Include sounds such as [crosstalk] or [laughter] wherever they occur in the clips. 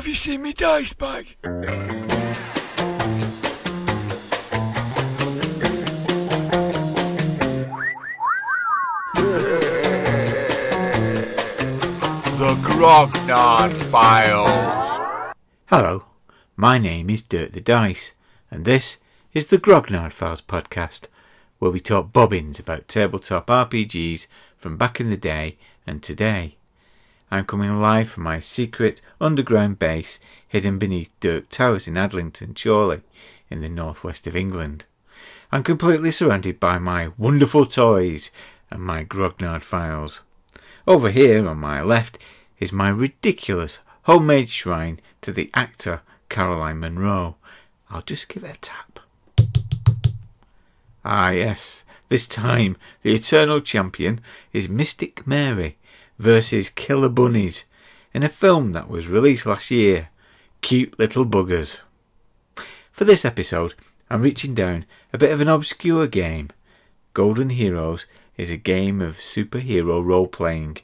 Have you seen me dice bag? The Grognard Files. Hello, my name is Dirk the Dice, and this is the Grognard Files podcast, where we talk bobbins about tabletop RPGs from back in the day and today. I'm coming live from my secret underground base hidden beneath Dirk Towers in Adlington, Chorley, in the northwest of England. I'm completely surrounded by my wonderful toys and my Grognard files. Over here on my left is my ridiculous homemade shrine to the actor Caroline Munro. I'll just give it a tap. Ah, yes, this time the eternal champion is Mystic Mary versus Killer Bunnies in a film that was released last year. Cute little buggers. For this episode, I'm reaching down a bit of an obscure game. Golden Heroes is a game of superhero role playing.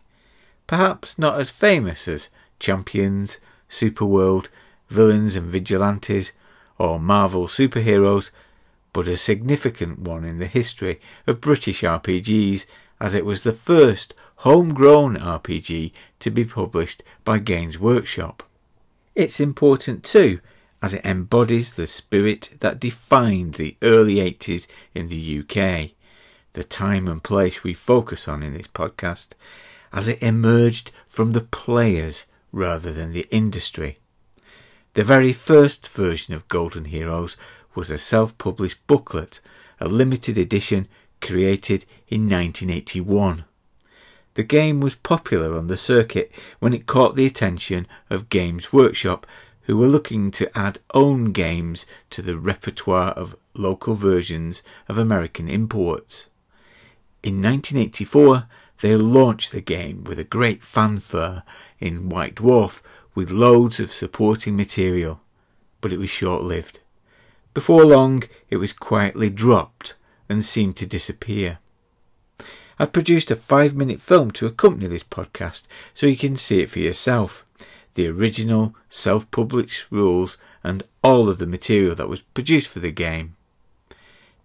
Perhaps not as famous as Champions, Superworld, Villains and Vigilantes, or Marvel Superheroes, but a significant one in the history of British RPGs as it was the first homegrown RPG to be published by Games Workshop. It's important too as it embodies the spirit that defined the early 80s in the UK, the time and place we focus on in this podcast, as it emerged from the players rather than the industry. The very first version of Golden Heroes was a self published booklet, a limited edition created in 1981. The game was popular on the circuit when it caught the attention of Games Workshop, who were looking to add own games to the repertoire of local versions of American imports. In 1984, they launched the game with a great fanfare in White Dwarf with loads of supporting material, but it was short lived. Before long, it was quietly dropped and seemed to disappear. I've produced a five minute film to accompany this podcast so you can see it for yourself. The original self published rules and all of the material that was produced for the game.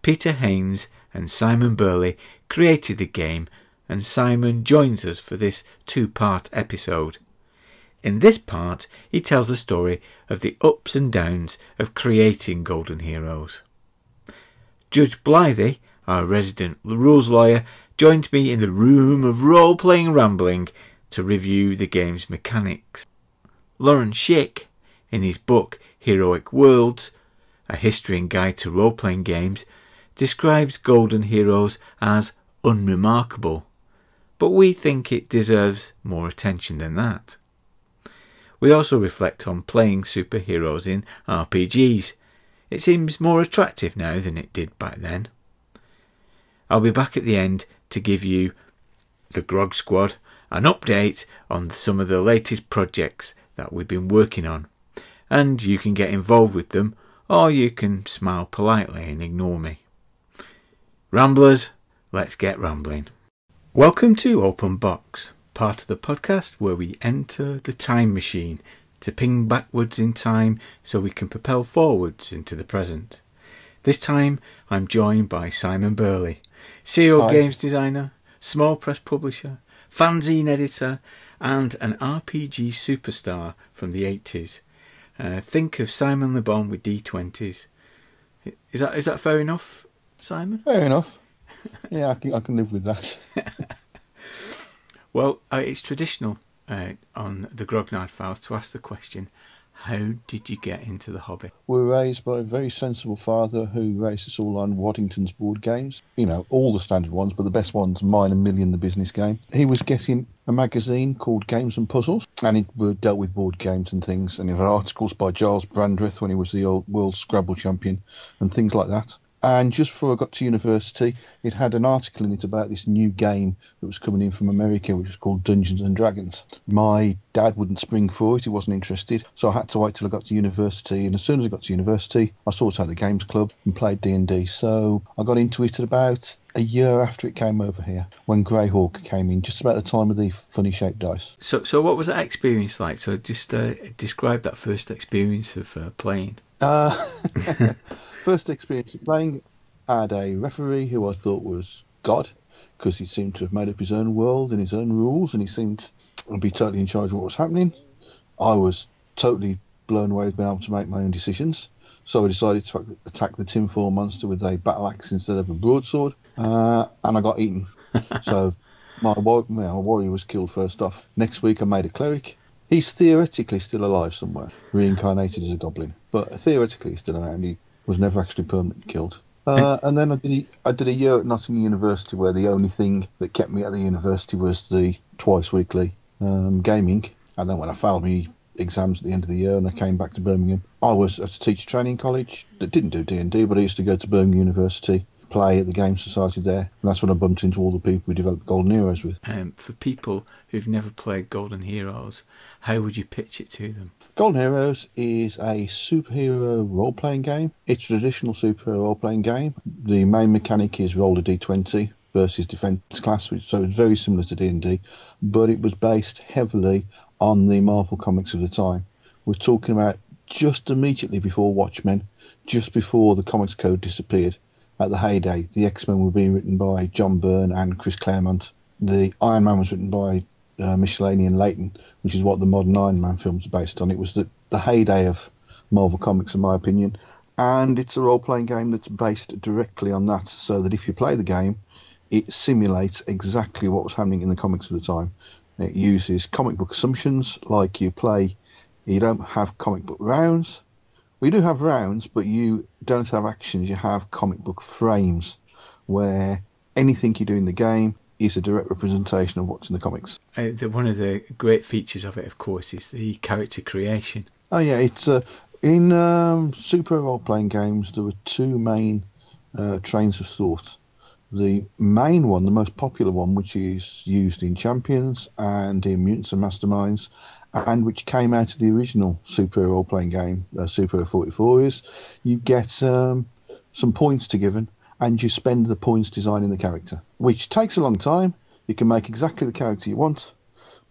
Peter Haynes and Simon Burley created the game, and Simon joins us for this two part episode. In this part, he tells the story of the ups and downs of creating Golden Heroes. Judge Blythe, our resident rules lawyer, joined me in the room of role playing rambling to review the game's mechanics. Lawrence Schick, in his book Heroic Worlds, a history and guide to role playing games, describes Golden Heroes as unremarkable, but we think it deserves more attention than that. We also reflect on playing superheroes in RPGs. It seems more attractive now than it did back then. I'll be back at the end to give you, the Grog Squad, an update on some of the latest projects that we've been working on. And you can get involved with them, or you can smile politely and ignore me. Ramblers, let's get rambling. Welcome to Open Box, part of the podcast where we enter the time machine to ping backwards in time so we can propel forwards into the present. This time I'm joined by Simon Burley, CEO Hi. games designer, small press publisher, fanzine editor, and an RPG superstar from the 80s. Uh, think of Simon Le Bon with D20s. Is that is that fair enough, Simon? Fair enough. [laughs] Yeah, I can, I can live with that. [laughs] Well, uh, it's traditional uh, on the Grognard Files to ask the question, how did you get into the hobby? We were raised by a very sensible father who raised us all on Waddington's board games. You know, all the standard ones, but the best ones, Mine a Million, the business game. He was getting a magazine called Games and Puzzles, and it dealt with board games and things. And it had articles by Giles Brandreth when he was the old world Scrabble champion and things like that. And just before I got to university, it had an article in it about this new game that was coming in from America, which was called Dungeons and Dragons. My dad wouldn't spring for it; he wasn't interested, so I had to wait till I got to university. And as soon as I got to university, I sought out the games club and played D and D. So I got into it at about a year after it came over here, when Greyhawk came in, just about the time of the funny shaped dice. So, so what was that experience like? So, just uh, describe that first experience of uh, playing. Uh, [laughs] first experience of playing, I had a referee who I thought was God because he seemed to have made up his own world and his own rules, and he seemed to be totally in charge of what was happening. I was totally blown away with being able to make my own decisions, so I decided to attack the tinfoil monster with a battle axe instead of a broadsword, uh, and I got eaten. [laughs] so my, my warrior was killed first off. Next week I made a cleric. He's theoretically still alive somewhere, reincarnated as a goblin, but theoretically he's still around. He was never actually permanently killed. Uh, and then I did, I did a year at Nottingham University where the only thing that kept me at the university was the twice weekly um, gaming. And then when I failed my exams at the end of the year and I came back to Birmingham, I was at a teacher training college that didn't do D&D, but I used to go to Birmingham University play at the Game Society there. And that's when I bumped into all the people we developed Golden Heroes with. Um, for people who've never played Golden Heroes, how would you pitch it to them? Golden Heroes is a superhero role playing game. It's a traditional superhero role playing game. The main mechanic is roll a d20 versus defense class, which, so it's very similar to D&D, but it was based heavily on the Marvel comics of the time. We're talking about just immediately before Watchmen, just before the Comics Code disappeared at the heyday. The X Men were being written by John Byrne and Chris Claremont. The Iron Man was written by uh, and Layton, which is what the modern Iron Man films are based on. It was the, the heyday of Marvel Comics, in my opinion. And it's a role playing game that's based directly on that, so that if you play the game, it simulates exactly what was happening in the comics of the time. It uses comic book assumptions, like you play, you don't have comic book rounds, we do have rounds, but you don't have actions. You have comic book frames where anything you do in the game is a direct representation of what's in the comics. Uh, the, one of the great features of it, of course, is the character creation. Oh yeah, it's uh, in um, super role playing games. There are two main uh, trains of thought. The main one, the most popular one, which is used in Champions and in Mutants and Masterminds, and which came out of the original Super role playing game, uh, Super 44, is you get um, some points to given and you spend the points designing the character, which takes a long time. You can make exactly the character you want,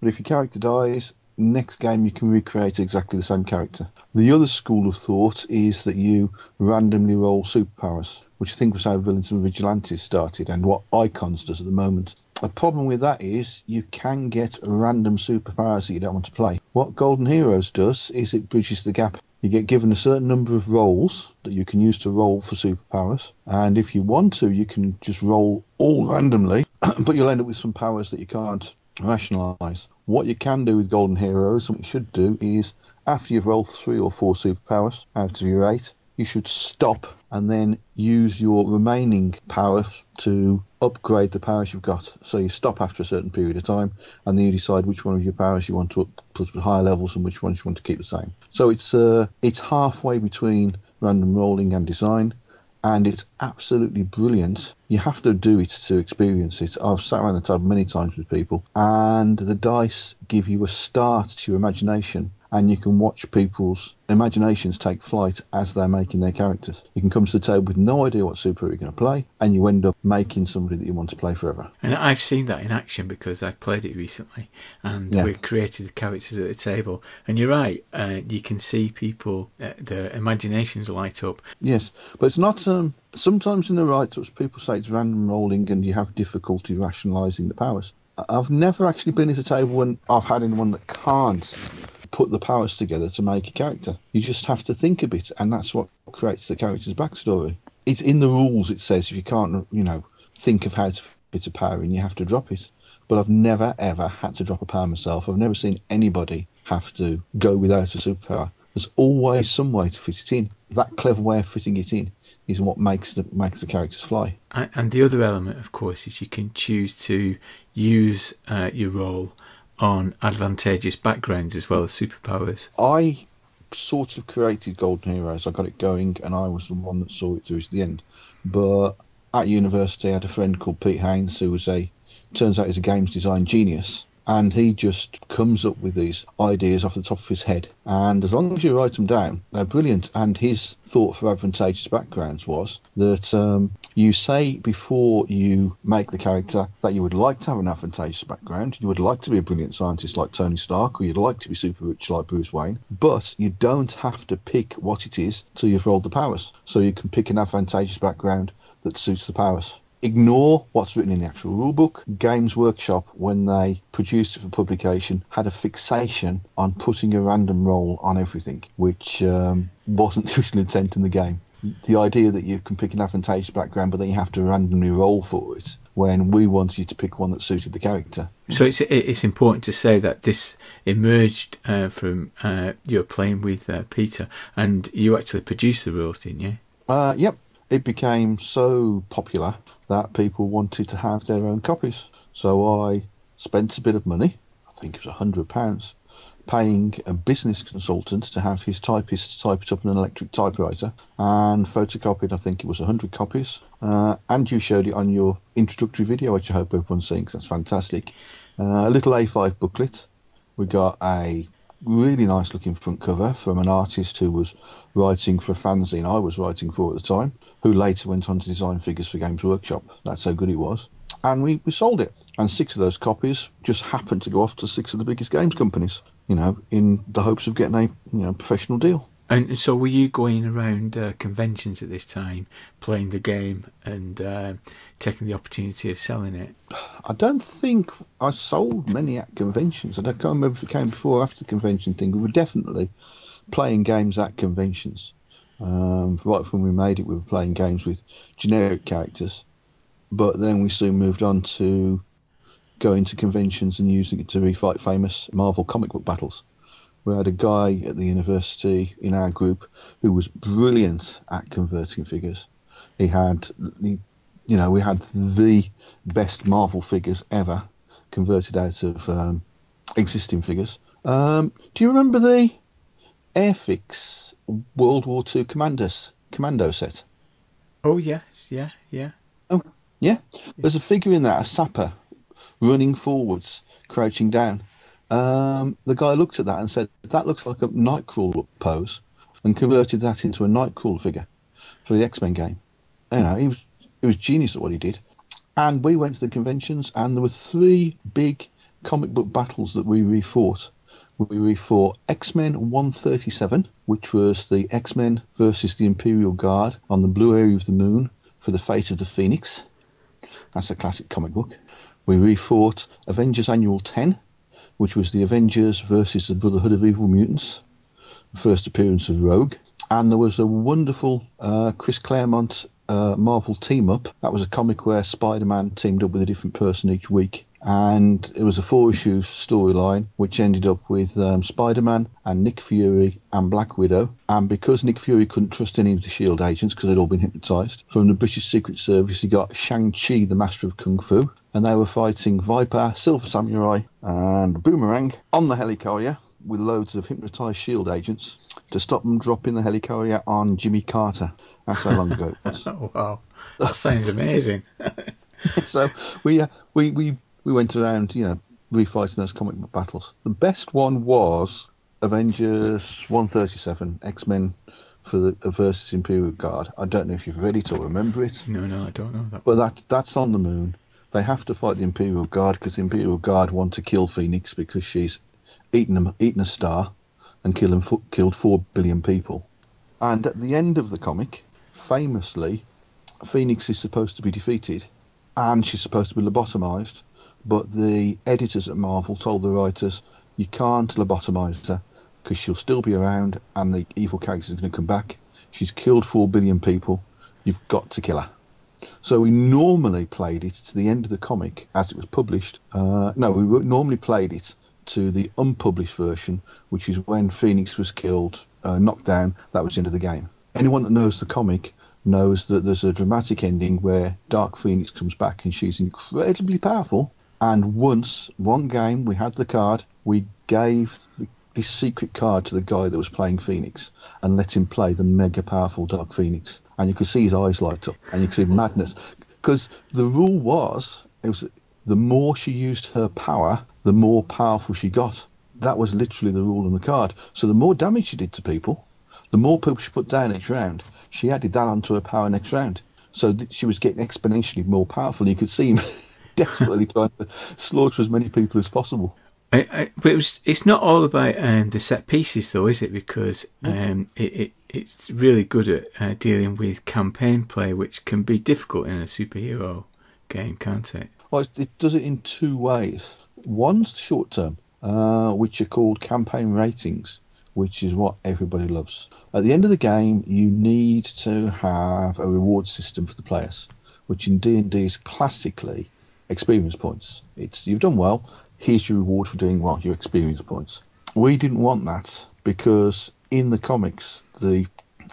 but if your character dies, next game you can recreate exactly the same character. The other school of thought is that you randomly roll superpowers, which I think was how Villains and Vigilantes started and what Icons does at the moment. The problem with that is you can get random superpowers that you don't want to play. What Golden Heroes does is it bridges the gap. You get given a certain number of rolls that you can use to roll for superpowers, and if you want to, you can just roll all randomly, [clears throat] but you'll end up with some powers that you can't rationalize. What you can do with Golden Heroes, and what you should do, is after you've rolled three or four superpowers out of your eight, you should stop and then use your remaining powers to upgrade the powers you've got. So you stop after a certain period of time, and then you decide which one of your powers you want to put at higher levels and which ones you want to keep the same. So it's uh, it's halfway between random rolling and design, and it's absolutely brilliant. You have to do it to experience it. I've sat around the table many times with people, and the dice give you a start to your imagination and you can watch people's imaginations take flight as they're making their characters. You can come to the table with no idea what super you're going to play, and you end up making somebody that you want to play forever. And I've seen that in action because I've played it recently, and yeah. we created the characters at the table. And you're right, uh, you can see people, uh, their imaginations light up. Yes, but it's not. Um, sometimes in the write-ups, people say it's random rolling, and you have difficulty rationalising the powers. I've never actually been at a table when I've had anyone that can't put the powers together to make a character. You just have to think a bit, and that's what creates the character's backstory. It's in the rules. It says if you can't, you know, think of how to fit a power in, you have to drop it. But I've never ever had to drop a power myself. I've never seen anybody have to go without a superpower. There's always some way to fit it in. That clever way of fitting it in is what makes the makes the characters fly. And the other element, of course, is you can choose to use uh, your role on advantageous backgrounds as well as superpowers. I sort of created Golden Heroes. I got it going, and I was the one that saw it through to the end. But at university, I had a friend called Pete Haynes, who was a turns out he's a games design genius, and he just comes up with these ideas off the top of his head. And as long as you write them down, they're brilliant. And his thought for advantageous backgrounds was that um, you say before you make the character that you would like to have an advantageous background, you would like to be a brilliant scientist like Tony Stark, or you'd like to be super rich like Bruce Wayne, but you don't have to pick what it is till you've rolled the powers. So you can pick an advantageous background that suits the powers ignore what's written in the actual rulebook. Games Workshop, when they produced it for publication, had a fixation on putting a random roll on everything, which um, wasn't [laughs] the original intent in the game. The idea that you can pick an advantageous background, but then you have to randomly roll for it, when we wanted you to pick one that suited the character. So it's it's important to say that this emerged uh, from uh, you were playing with uh, Peter, and you actually produced the rules, didn't you? Uh, yep, it became so popular that people wanted to have their own copies. So I spent a bit of money, I think it was £100, paying a business consultant to have his typist type it up on an electric typewriter and photocopied, I think it was 100 copies. Uh, and you showed it on your introductory video, which I hope everyone's seeing because that's fantastic. Uh, a little A5 booklet. We got a really nice looking front cover from an artist who was writing for a fanzine I was writing for at the time, who later went on to design figures for Games Workshop. That's how good it was. And we, we sold it. And six of those copies just happened to go off to six of the biggest games companies, you know, in the hopes of getting a you know professional deal. And so, were you going around uh, conventions at this time, playing the game and uh, taking the opportunity of selling it? I don't think I sold many at conventions. I can't remember if it came before or after the convention thing. We were definitely playing games at conventions. Um, right when we made it, we were playing games with generic characters, but then we soon moved on to going to conventions and using it to refight famous Marvel comic book battles we had a guy at the university in our group who was brilliant at converting figures. He had, you know, we had the best Marvel figures ever converted out of um, existing figures. Um, do you remember the Airfix World War II Commandos commando set? Oh yes, yeah, yeah. Oh yeah. There's a figure in that, a sapper, running forwards, crouching down um, the guy looked at that and said, that looks like a Nightcrawler pose, and converted that into a Nightcrawler figure for the X Men game. You know, he was, he was genius at what he did. And we went to the conventions, and there were three big comic book battles that we refought. We refought X Men 137, which was the X Men versus the Imperial Guard on the blue area of the moon for the fate of the Phoenix. That's a classic comic book. We refought Avengers Annual 10, which was the Avengers versus the Brotherhood of Evil Mutants, the first appearance of Rogue. And there was a wonderful uh, Chris Claremont uh, Marvel team up. That was a comic where Spider Man teamed up with a different person each week. And it was a four issue storyline which ended up with um, Spider Man and Nick Fury and Black Widow. And because Nick Fury couldn't trust any of the S.H.I.E.L.D. agents because they'd all been hypnotized, from the British Secret Service he got Shang-Chi, the Master of Kung Fu, and they were fighting Viper, Silver Samurai, and Boomerang on the helicarrier with loads of hypnotized shield agents to stop them dropping the helicarrier on Jimmy Carter. That's how long ago it was. oh, [laughs] wow, that sounds amazing. [laughs] [laughs] so we uh, we we we went around, you know, refighting those comic book battles. The best one was Avengers 137, X Men for the versus Imperial Guard. I don't know if you've read it or remember it. No, no, I don't know that. But that that's on the moon they have to fight the Imperial Guard because the Imperial Guard want to kill Phoenix because she's eaten a, eaten a star and killed, killed four billion people. And at the end of the comic, famously, Phoenix is supposed to be defeated and she's supposed to be lobotomized, but the editors at Marvel told the writers, you can't lobotomize her because she'll still be around and the evil character is going to come back. She's killed four billion people. You've got to kill her. So we normally played it to the end of the comic as it was published. Uh, no, we normally played it to the unpublished version, which is when Phoenix was killed, uh, knocked down. That was the end of the game. Anyone that knows the comic knows that there's a dramatic ending where Dark Phoenix comes back and she's incredibly powerful. And once, one game, we had the card, we gave this secret card to the guy that was playing Phoenix and let him play the mega powerful Dark Phoenix. And you could see his eyes light up and you could see madness. Because the rule was, it was the more she used her power, the more powerful she got. That was literally the rule on the card. So the more damage she did to people, the more people she put down each round, she added that onto her power next round. So she was getting exponentially more powerful. You could see him [laughs] desperately trying to slaughter as many people as possible. I, I, but it was, it's not all about um, the set pieces, though, is it? Because um, it, it, it's really good at uh, dealing with campaign play, which can be difficult in a superhero game, can't it? Well, it, it does it in two ways. One's short term, uh, which are called campaign ratings, which is what everybody loves. At the end of the game, you need to have a reward system for the players, which in D and D is classically experience points. It's you've done well. Here's your reward for doing well, your experience points. We didn't want that because in the comics, the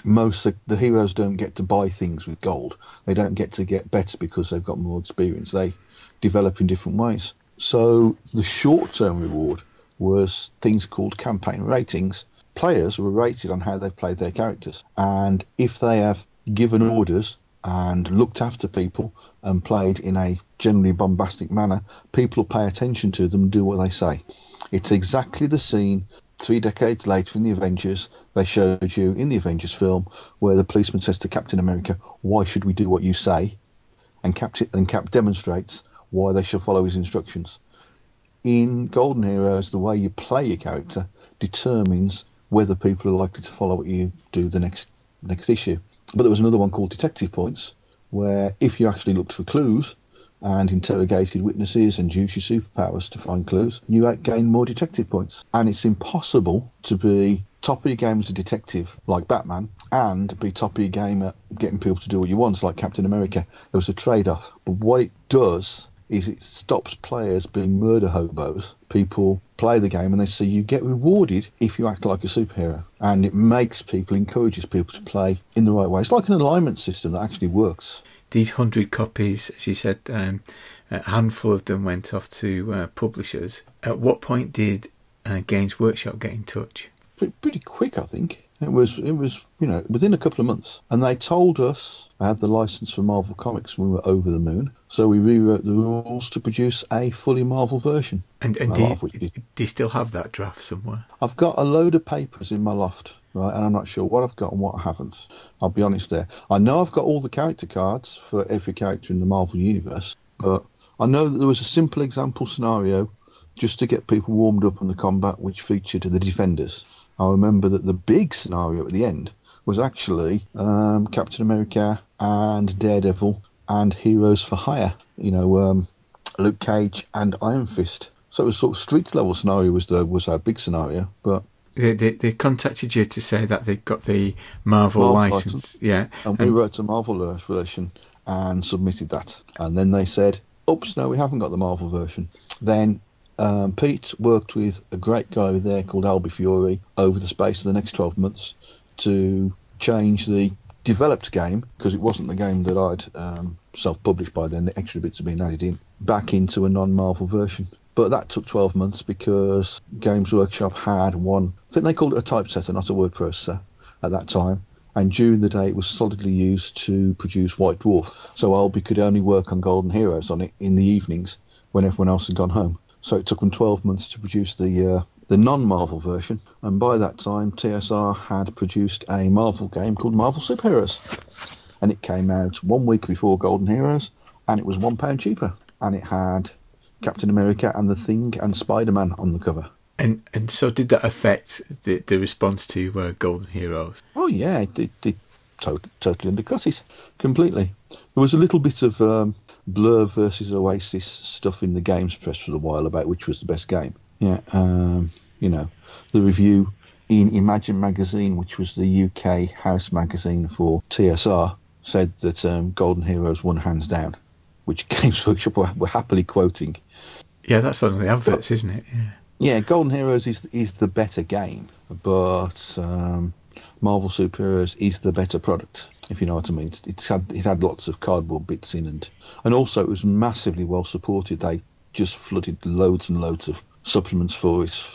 most the heroes don't get to buy things with gold. They don't get to get better because they've got more experience. They develop in different ways. So the short-term reward was things called campaign ratings. Players were rated on how they've played their characters, and if they have given orders and looked after people and played in a generally bombastic manner, people will pay attention to them and do what they say. It's exactly the scene three decades later in the Avengers they showed you in the Avengers film where the policeman says to Captain America, "Why should we do what you say?" and Cap and Cap demonstrates why they should follow his instructions. In Golden Heroes, the way you play your character determines whether people are likely to follow what you do the next next issue. But there was another one called Detective Points, where if you actually looked for clues and interrogated witnesses and used your superpowers to find clues, you gained more detective points. And it's impossible to be top of your game as a detective like Batman and be top of your game at getting people to do what you want like Captain America. There was a trade off. But what it does is it stops players being murder hobos. People play the game and they see you get rewarded if you act like a superhero. And it makes people, encourages people to play in the right way. It's like an alignment system that actually works. These hundred copies, as you said, um, a handful of them went off to uh, publishers. At what point did uh, Games Workshop get in touch? Pretty, pretty quick, I think. It was, it was, you know, within a couple of months, and they told us I had the license for Marvel Comics when we were over the moon. So we rewrote the rules to produce a fully Marvel version. And, and do, you, of which is- do you still have that draft somewhere? I've got a load of papers in my loft, right, and I'm not sure what I've got and what I haven't. I'll be honest there. I know I've got all the character cards for every character in the Marvel universe, but I know that there was a simple example scenario just to get people warmed up on the combat, which featured the defenders. I remember that the big scenario at the end was actually um, Captain America and Daredevil and Heroes for Hire. You know, um, Luke Cage and Iron Fist. So it was sort of streets level scenario was the was our big scenario, but They, they, they contacted you to say that they got the Marvel, Marvel license. license. Yeah. and we wrote a Marvel version and submitted that. And then they said, "Oops, no, we haven't got the Marvel version." Then um, Pete worked with a great guy there called Albie Fiore over the space of the next 12 months to change the developed game because it wasn't the game that I'd um, self-published by then. The extra bits had been added in back into a non-Marvel version. But that took 12 months because Games Workshop had one. I think they called it a typesetter, not a word processor, at that time. And during the day, it was solidly used to produce White Dwarf. So Albie could only work on Golden Heroes on it in the evenings when everyone else had gone home. So it took them 12 months to produce the uh, the non-Marvel version. And by that time, TSR had produced a Marvel game called Marvel Superheroes, and it came out one week before Golden Heroes, and it was one pound cheaper, and it had Captain America and the Thing and Spider-Man on the cover. And and so did that affect the the response to uh, Golden Heroes? Oh yeah, it, it, it totally undercut it completely. There was a little bit of um, Blur versus Oasis stuff in the games press for a while about which was the best game. Yeah, um, you know, the review in Imagine magazine, which was the UK house magazine for TSR, said that um, Golden Heroes won hands down, which [laughs] Games Workshop were, were happily quoting. Yeah, that's on the adverts, isn't it? Yeah. Yeah, Golden Heroes is is the better game, but um, Marvel Superheroes is the better product. If you know what I mean, it's, had it had lots of cardboard bits in, and and also it was massively well supported. They just flooded loads and loads of supplements for it.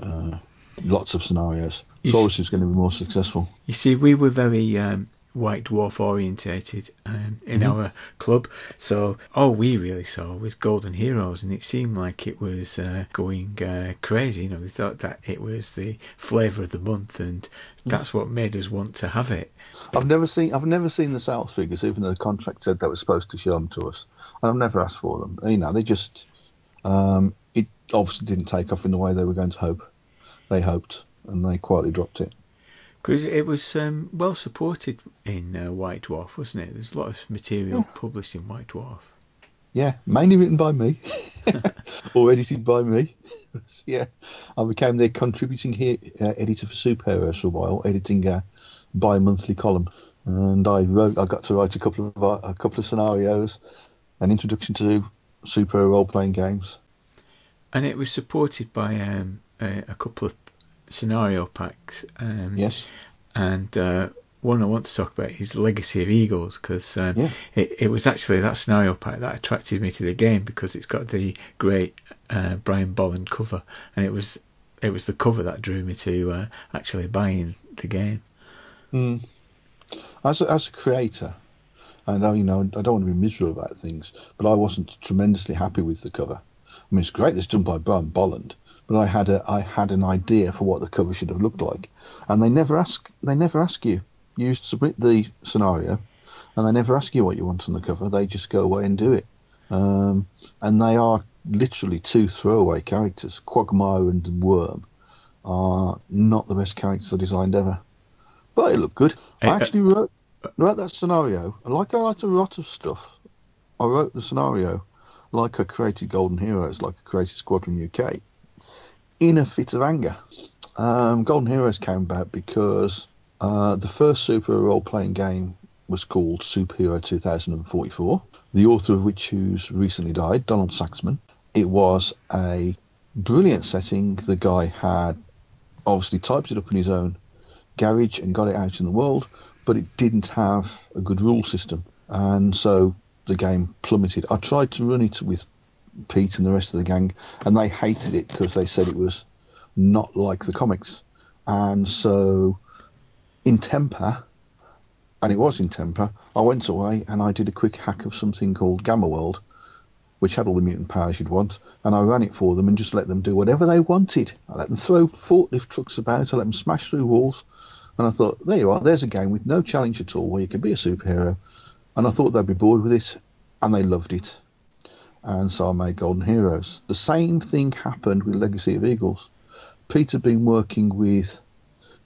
Uh, lots of scenarios. You So obviously it's going to be more successful. You see, we were very um, White Dwarf orientated um, in our club, so all we really saw was Golden Heroes, and it seemed like it was uh, going uh, crazy. You know, we thought that it was the flavour of the month, and that's what made us want to have it. I've never seen I've never seen the sales figures, even though the contract said they were supposed to show them to us, and I've never asked for them. You know, they just um, it obviously didn't take off in the way they were going to hope. They hoped, and they quietly dropped it. Because it was um, well supported in uh, White Dwarf, wasn't it? There's a lot of material published in White Dwarf. Yeah, mainly written by me, [laughs] [laughs] or edited by me. [laughs] yeah, I became their contributing he- uh, editor for superheroes for a while, editing a bi-monthly column, and I wrote. I got to write a couple of uh, a couple of scenarios, an introduction to superhero role-playing games. And it was supported by um, a, a couple of scenario packs. Um, Yes, and uh, one I want to talk about is Legacy of Eagles because um, Yeah. it, it was actually that scenario pack that attracted me to the game because it's got the great uh, Brian Bolland cover, and it was it was the cover that drew me to uh, actually buying the game. as a, as a creator, and I, you know, I don't want to be miserable about things, but I wasn't tremendously happy with the cover. I mean, it's great. It's done by Brian Bolland, but I had a I had an idea for what the cover should have looked like, and they never ask they never ask you. You submit the scenario, and they never ask you what you want on the cover. They just go away and do it, um, and they are literally two throwaway characters. Quagmire and Worm are not the best characters I designed ever, but it looked good. I actually wrote wrote that scenario, and like I write a lot of stuff, I wrote the scenario like I created Golden Heroes, like I created Squadron UK, in a fit of anger. Um, Golden Heroes came about because uh, the first superhero role-playing game was called Superhero 2044, the author of which who's recently died, Donald Saxman. It was a brilliant setting. The guy had obviously typed it up in his own garage and got it out in the world, but it didn't have a good rule system, and so the game plummeted. I tried to run it with Pete and the rest of the gang, and they hated it because they said it was not like the comics, and so in temper, and it was in temper, I went away and I did a quick hack of something called Gamma World, which had all the mutant powers you'd want, and I ran it for them and just let them do whatever they wanted. I let them throw forklift trucks about, I let them smash through walls, and I thought, there you are, there's a game with no challenge at all where you can be a superhero. And I thought they'd be bored with it, and they loved it. And so I made Golden Heroes. The same thing happened with Legacy of Eagles. Pete had been working with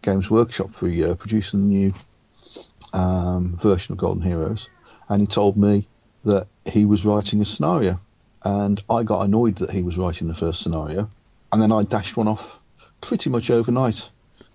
Games Workshop for a year, producing the new um, version of Golden Heroes, and he told me that he was writing a scenario. And I got annoyed that he was writing the first scenario, and then I dashed one off pretty much overnight,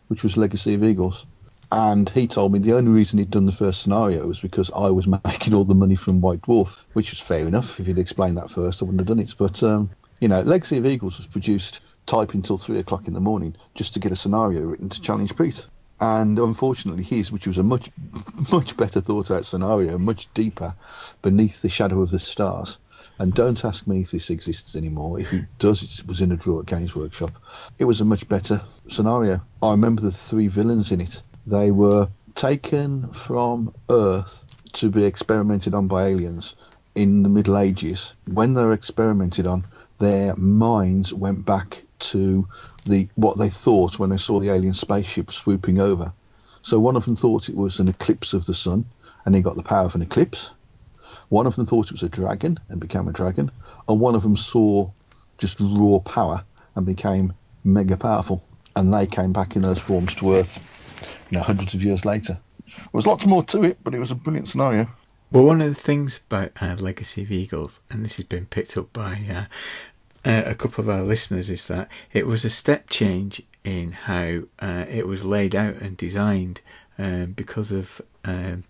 which was Legacy of Eagles. And he told me the only reason he'd done the first scenario was because I was [laughs] making all the money from White Dwarf, which was fair enough. If he'd explained that first, I wouldn't have done it. But, um, you know, Legacy of Eagles was produced typing until three o'clock in the morning just to get a scenario written to challenge Pete. And unfortunately, his, which was a much, [laughs] much better thought out scenario, much deeper, beneath the shadow of the stars. And don't ask me if this exists anymore. If it does, it was in a drawer at Games Workshop. It was a much better scenario. I remember the three villains in it. They were taken from Earth to be experimented on by aliens in the Middle Ages. When they were experimented on, their minds went back to the what they thought when they saw the alien spaceship swooping over. So one of them thought it was an eclipse of the sun, and he got the power of an eclipse. One of them thought it was a dragon and became a dragon, and one of them saw just raw power and became mega powerful. And they came back in those forms to Earth, you know, hundreds of years later. There was lots more to it, but it was a brilliant scenario. Well, one of the things about uh, Legacy of Eagles, and this has been picked up by uh, uh, a couple of our listeners, is that it was a step change in how uh, it was laid out and designed um, because of um,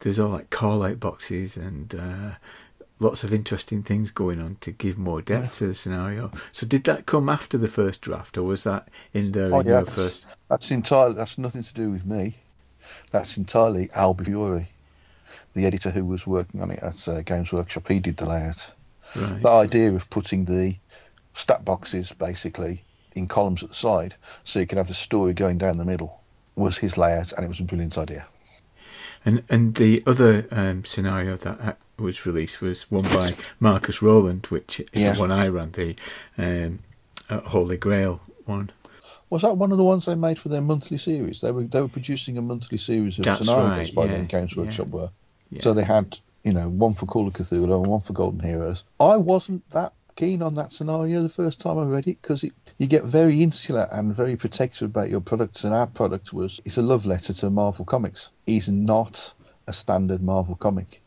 there's all like call out boxes and uh, lots of interesting things going on to give more depth to the scenario. So, did that come after the first draft, or was that in there Oh in yeah, your that's, first? that's entirely that's nothing to do with me. That's entirely Albie Fiore, the editor who was working on it at uh, Games Workshop. He did the layout. Right. The idea of putting the stat boxes basically in columns at the side, so you could have the story going down the middle. Was his layout, and it was a brilliant idea. And and the other um, scenario that uh, was released was one by Marcus Rowland, which is Yeah. the one I ran, the um, uh, Holy Grail one. Was that one of the ones they made for their monthly series? They were they were producing a monthly series of That's scenarios right, by yeah, then. Games yeah. Workshop were. Yeah. So they had, you know, one for Call of Cthulhu and one for Golden Heroes. I wasn't that keen on that scenario the first time I read it because you get very insular and very protective about your products. And our product was it's a love letter to Marvel Comics. It's not a standard Marvel comic.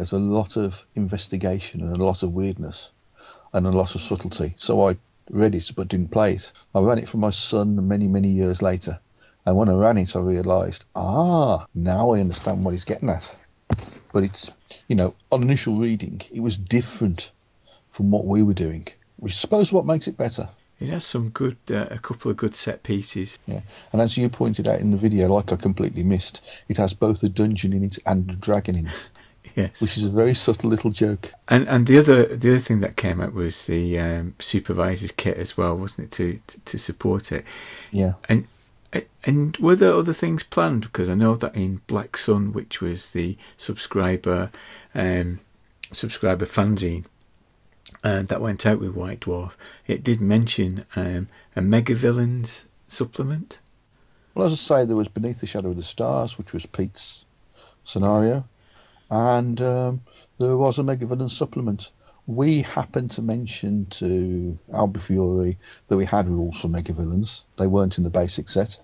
There's a lot of investigation and a lot of weirdness and a lot of subtlety. So I read it but didn't play it. I ran it for my son many, many years later. And when I ran it, I realised, ah, now I understand what he's getting at. But it's, you know, on initial reading, it was different from what we were doing, which I suppose what makes it better. It has some good, uh, a couple of good set pieces. Yeah. And as you pointed out in the video, like I completely missed, it has both a dungeon in it and a dragon in it, Yes. which is a very subtle little joke. And and the other the other thing that came out was the um, supervisor's kit as well, wasn't it, to to, to support it? Yeah. And and were there other things planned? Because I know that in Black Sun, which was the subscriber um, subscriber fanzine uh, that went out with White Dwarf, it did mention um, a Mega Villains supplement. Well, as I say, there was Beneath the Shadow of the Stars, which was Pete's scenario, and um, there was a Mega Villain supplement. We happened to mention to Albie Fiore that we had rules for Mega Villains. They weren't in the basic set.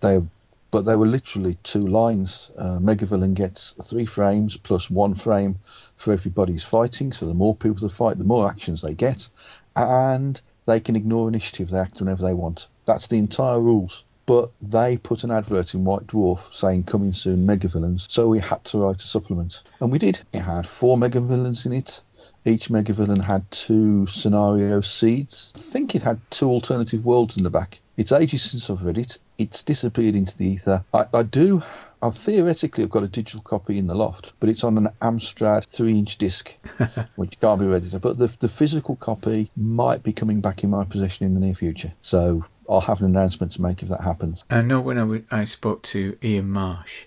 They, but they were literally two lines. Uh, Mega Villain gets three frames plus one frame for everybody's fighting. So the more people that fight, the more actions they get, and they can ignore initiative. They act whenever they want. That's the entire rules but they put an advert in White Dwarf saying coming soon mega villains, so we had to write a supplement. And we did. It had four mega villains in it. Each mega villain had two scenario seeds. I think it had two alternative worlds in the back. It's ages since I've read it. It's disappeared into the ether. I, I do. I've theoretically I've got a digital copy in the loft, but it's on an Amstrad three-inch disc, [laughs] which can't be read. But the the physical copy might be coming back in my possession in the near future. So I'll have an announcement to make if that happens. I know when I, w- I spoke to Ian Marsh,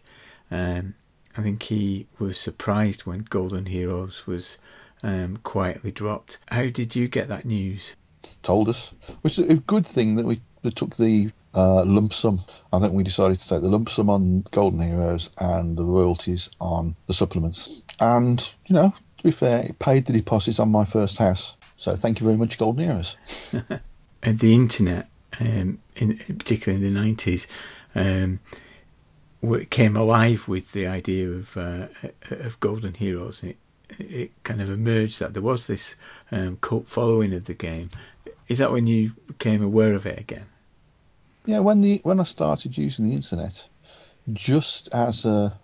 um, I think he was surprised when Golden Heroes was um, quietly dropped. How did you get that news? Told us, which is a good thing that we, we took the uh, lump sum. I think we decided to take the lump sum on Golden Heroes and the royalties on the supplements. And you know, to be fair, it paid the deposits on my first house. So thank you very much, Golden Heroes. [laughs] And the internet, um, in, particularly in the nineties, um, it came alive with the idea of uh, of Golden Heroes. It it kind of emerged that there was this um, cult following of the game. Is that when you became aware of it again? Yeah, when the when I started using the internet, just as a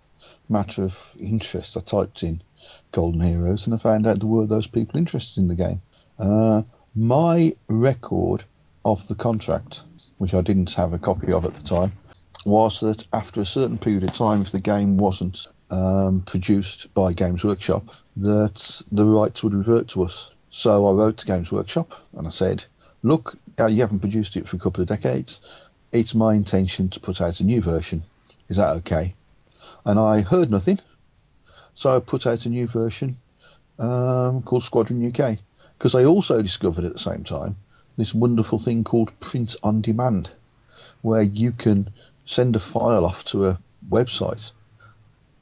matter of interest, I typed in Golden Heroes and I found out there were those people interested in the game. Uh, my record of the contract, which I didn't have a copy of at the time, was that after a certain period of time, if the game wasn't um, produced by Games Workshop, that the rights would revert to us. So I wrote to Games Workshop and I said, "Look, uh, you haven't produced it for a couple of decades. It's my intention to put out a new version. Is that okay?" And I heard nothing, so I put out a new version um, called Squadron UK because I also discovered at the same time this wonderful thing called print on demand, where you can send a file off to a website,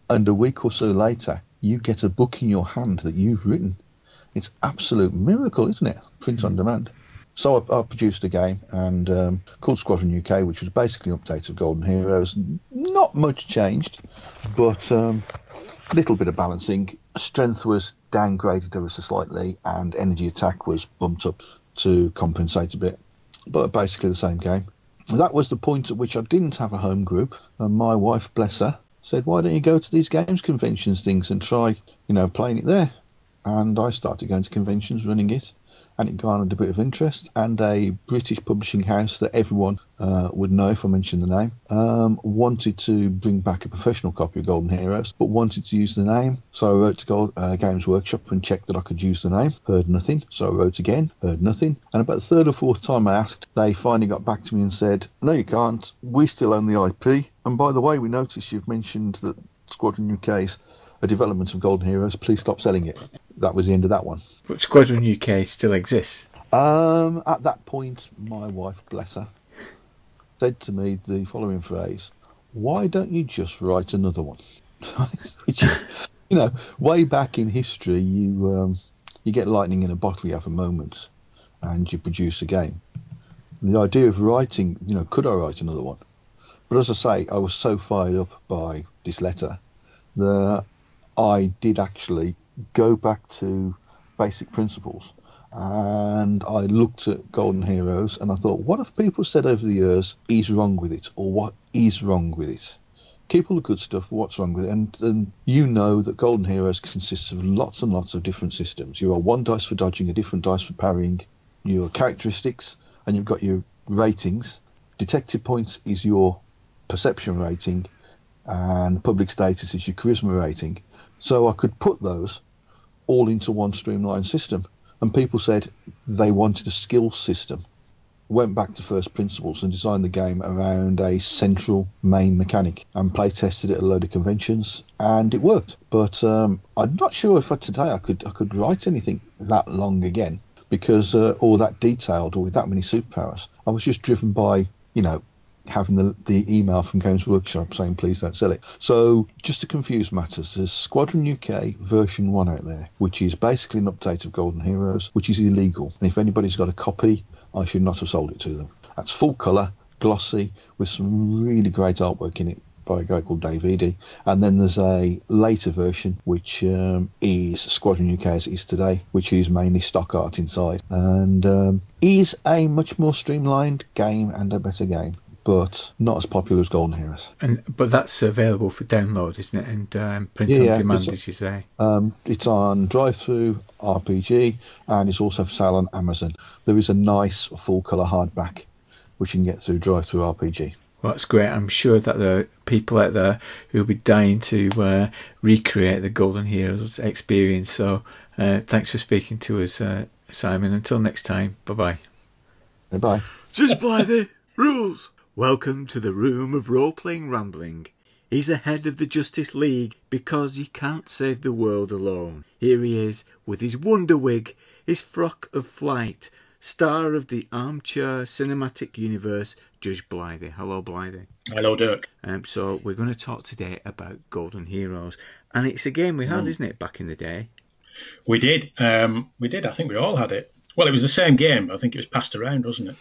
and a week or so later you get a book in your hand that you've written. It's absolute miracle, isn't it? Print on demand. So I, I produced a game and um, called Squadron UK, which was basically an update of Golden Heroes. Not much changed, but um, a little bit of balancing. Strength was downgraded ever so slightly, and energy attack was bumped up to compensate a bit. But basically the same game. That was the point at which I didn't have a home group, and my wife, bless her, said, "Why don't you go to these games conventions things and try, you know, playing it there?" And I started going to conventions, running it, and it garnered a bit of interest. And a British publishing house that everyone uh, would know if I mentioned the name um, wanted to bring back a professional copy of Golden Heroes, but wanted to use the name. So I wrote to Gold, uh, Games Workshop and checked that I could use the name. Heard nothing, so I wrote again. Heard nothing, and about the third or fourth time I asked, they finally got back to me and said, "No, you can't. We still own the IP. And by the way, we noticed you've mentioned that Squadron UK's a development of Golden Heroes. Please stop selling it." That was the end of that one. But Squadron UK still exists. Um, at that point, my wife, bless her, said to me the following phrase: "Why don't you just write another one?" [laughs] Which is, you know, way back in history, you um, you get lightning in a bottle, you have a moment, and you produce a game. The idea of writing, you know, could I write another one? But as I say, I was so fired up by this letter that I did actually go back to basic principles and I looked at Golden Heroes and I thought, what have people said over the years is wrong with it, or what is wrong with it? Keep all the good stuff, what's wrong with it? And, and you know that Golden Heroes consists of lots and lots of different systems. You are one dice for dodging, a different dice for parrying, your characteristics, and you've got your ratings. Detective points is your perception rating, and public status is your charisma rating. So I could put those all into one streamlined system. And people said they wanted a skill system. Went back to first principles and designed the game around a central main mechanic and play tested it at a load of conventions and it worked. But um, I'm not sure if today I could I could write anything that long again because uh, all that detailed or with that many superpowers. I was just driven by you know having the, the email from Games Workshop saying please don't sell it. So just to confuse matters, there's Squadron UK version 1 out there, which is basically an update of Golden Heroes, which is illegal. And if anybody's got a copy, I should not have sold it to them. That's full colour, glossy, with some really great artwork in it by a guy called Dave Eady. And then there's a later version, which um, is Squadron UK as it is today, which is mainly stock art inside. And um, is a much more streamlined game and a better game but not as popular as Golden Heroes. And but that's available for download, isn't it? And um, print Yeah, on yeah, demand, it's- as you say. Um, it's on Drive-Through RPG, and it's also for sale on Amazon. There is a nice full colour hardback, which you can get through DriveThruRPG. Well, that's great. I'm sure that there are people out there who'll be dying to uh, recreate the Golden Heroes experience. So, uh, thanks for speaking to us, uh, Simon. Until next time, bye bye bye. Bye. Just by the rules. Welcome to the room of role playing rambling. He's the head of the Justice League because you can't save the world alone. Here he is with his wonder wig, his frock of flight, star of the armchair cinematic universe, Judge Blythe. Hello, Blythe. Hello, Dirk. Um, so we're going to talk today about Golden Heroes, and it's a game we had, isn't it, back in the day? We did. Um, we did. I think we all had it. Well, it was the same game. I think it was passed around, wasn't it?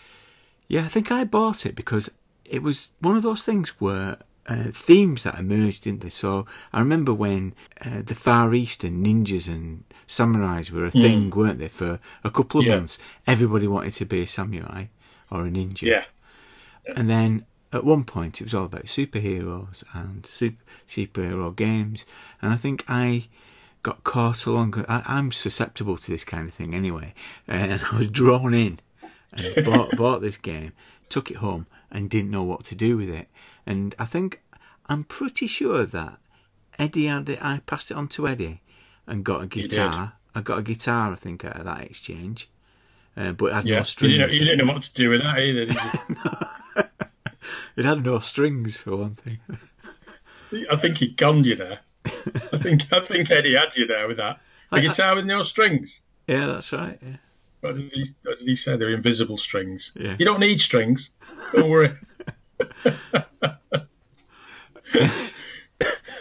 Yeah, I think I bought it because it was one of those things where uh, themes that emerged into. So I remember when uh, the Far East and ninjas and samurais were a thing, weren't they? For a couple of Yeah. months, everybody wanted to be a samurai or a ninja. Yeah. And then at one point, it was all about superheroes and super, superhero games. And I think I got caught along. I, I'm susceptible to this kind of thing anyway. [laughs] And I was drawn in and bought, bought this game, took it home, and didn't know what to do with it. And I think I'm pretty sure that Eddie had it. I passed it on to Eddie and got a guitar. I got a guitar, I think, out of that exchange. Uh, but it had Yeah. no You strings. didn't, know, you didn't know what to do with that either, did you? [laughs] It had no strings for one thing. [laughs] I think he conned you there. I think I think Eddie had you there with that. [laughs] I- guitar with no strings. Yeah, that's right. Yeah. What did he, what did he say? They're invisible strings. Yeah. You don't need strings. Don't worry. [laughs] [laughs]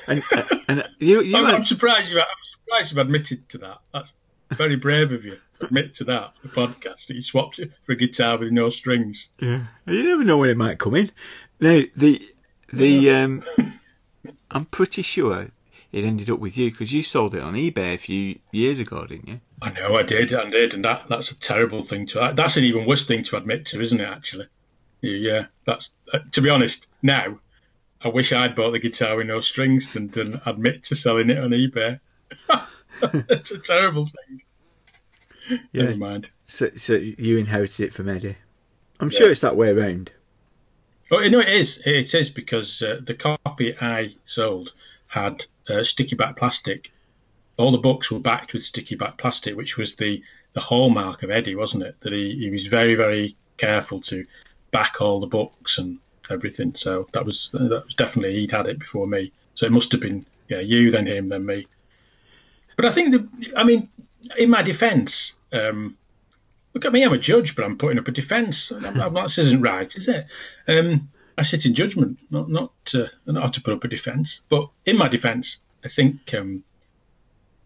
And and you you I'm, had, I'm surprised you. I'm surprised you've admitted to that. That's very brave of you. Admit to that. The podcast that you swapped it for a guitar with no strings. yeah. You never know when it might come in. Now the the um, I'm pretty sure it ended up with you because you sold it on eBay a few years ago, didn't you? I know I did, I did, and that that's a terrible thing to. That's an even worse thing to admit to, isn't it? Actually, yeah. That's uh, to be honest. Now, I wish I'd bought the guitar with no strings than to admit to selling it on eBay. [laughs] it's a terrible thing. Yeah. Never mind. So, so you inherited it from Eddie. I'm sure it's that way around. Oh, no, it is. It is because uh, the copy I sold had uh, sticky back plastic. All the books were backed with sticky back plastic, which was the, the hallmark of Eddie, wasn't it? That he, he was very, very careful to back all the books and everything. So that was that was definitely he'd had it before me. So it must have been yeah you then him then me. But I think the I mean in my defence, um, look at me, I'm a judge, but I'm putting up a defence. This isn't right, is it? Um, I sit in judgment, not not uh, not to put up a defence. But in my defence, I think um,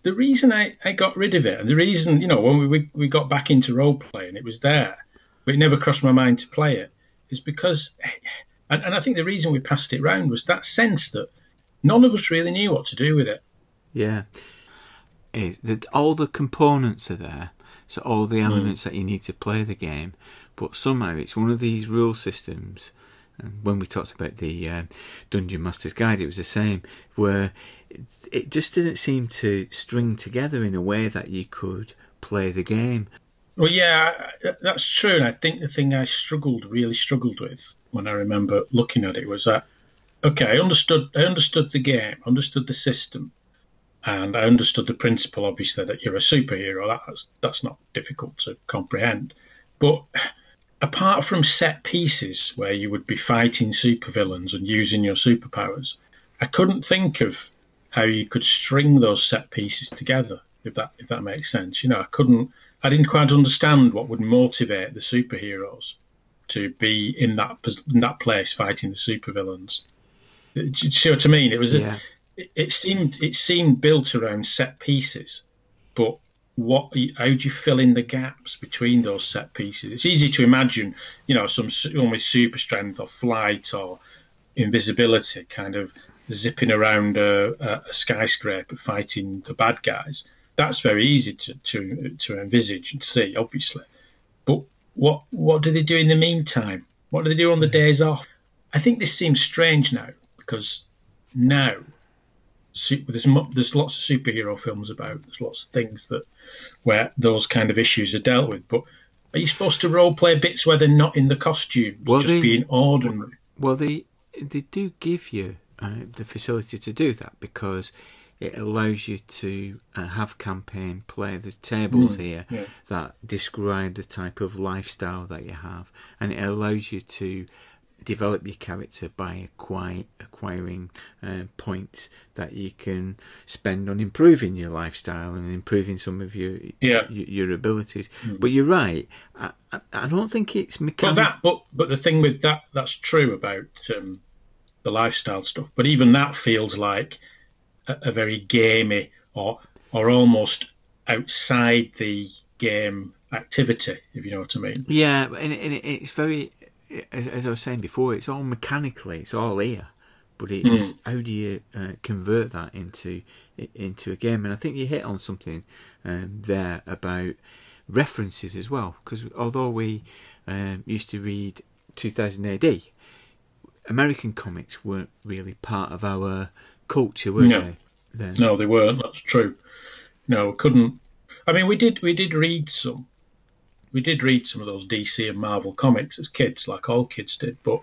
the reason I, I got rid of it, and the reason you know when we, we we got back into role playing, it was there, but it never crossed my mind to play it, is because, [sighs] and, and I think the reason we passed it round was that sense that none of us really knew what to do with it. Yeah. Is that all the components are there, so all the elements that you need to play the game, but somehow it's one of these rule systems. When we talked about the um, Dungeon Master's Guide, it was the same, where it, it just didn't seem to string together in a way that you could play the game. Well, yeah, that's true. And I think the thing I struggled, really struggled with when I remember looking at it was that, okay, I understood, I understood the game, understood the system, and I understood the principle, obviously, that you're a superhero. That's that's not difficult to comprehend. But apart from set pieces where you would be fighting supervillains and using your superpowers, I couldn't think of how you could string those set pieces together. If that if that makes sense, you know, I couldn't. I didn't quite understand what would motivate the superheroes to be in that in that place fighting the supervillains. Do you see what I mean? It was a, Yeah. it, it seemed it seemed built around set pieces, but what how do you fill in the gaps between those set pieces? It's easy to imagine, you know, some almost super strength or flight or invisibility, kind of zipping around a, a, skyscraper fighting the bad guys. That's very easy to, to to envisage and see, obviously. But what what do they do in the meantime? What do they do on the mm-hmm. days off? I think this seems strange now because now there's there's lots of superhero films about. There's lots of things that where those kind of issues are dealt with. But are you supposed to role play bits where they're not in the costumes, Well, just they- being ordinary? Well, they they do give you uh, the facility to do that because it allows you to uh, have campaign play. There's tables here yeah. that describe the type of lifestyle that you have, and it allows you to develop your character by acquire, acquiring uh, points that you can spend on improving your lifestyle and improving some of your Yeah. your, your abilities. But you're right. I, I, I don't think it's Well, mechanical. that but but the thing with that that's true about um, the lifestyle stuff. But even that feels like a, a very gamey or or almost outside the game activity, if you know what I mean. Yeah, and, and it's very, as, as I was saying before, it's all mechanically, it's all here, but it's how do you uh, convert that into into a game? And I think you hit on something um, there about references as well, because although we um, used to read 2000 AD, American comics weren't really part of our culture, were No. they? Then No, they weren't. That's true. No, we couldn't. I mean, we did we did read some. We did read some of those DC and Marvel comics as kids, like all kids did. But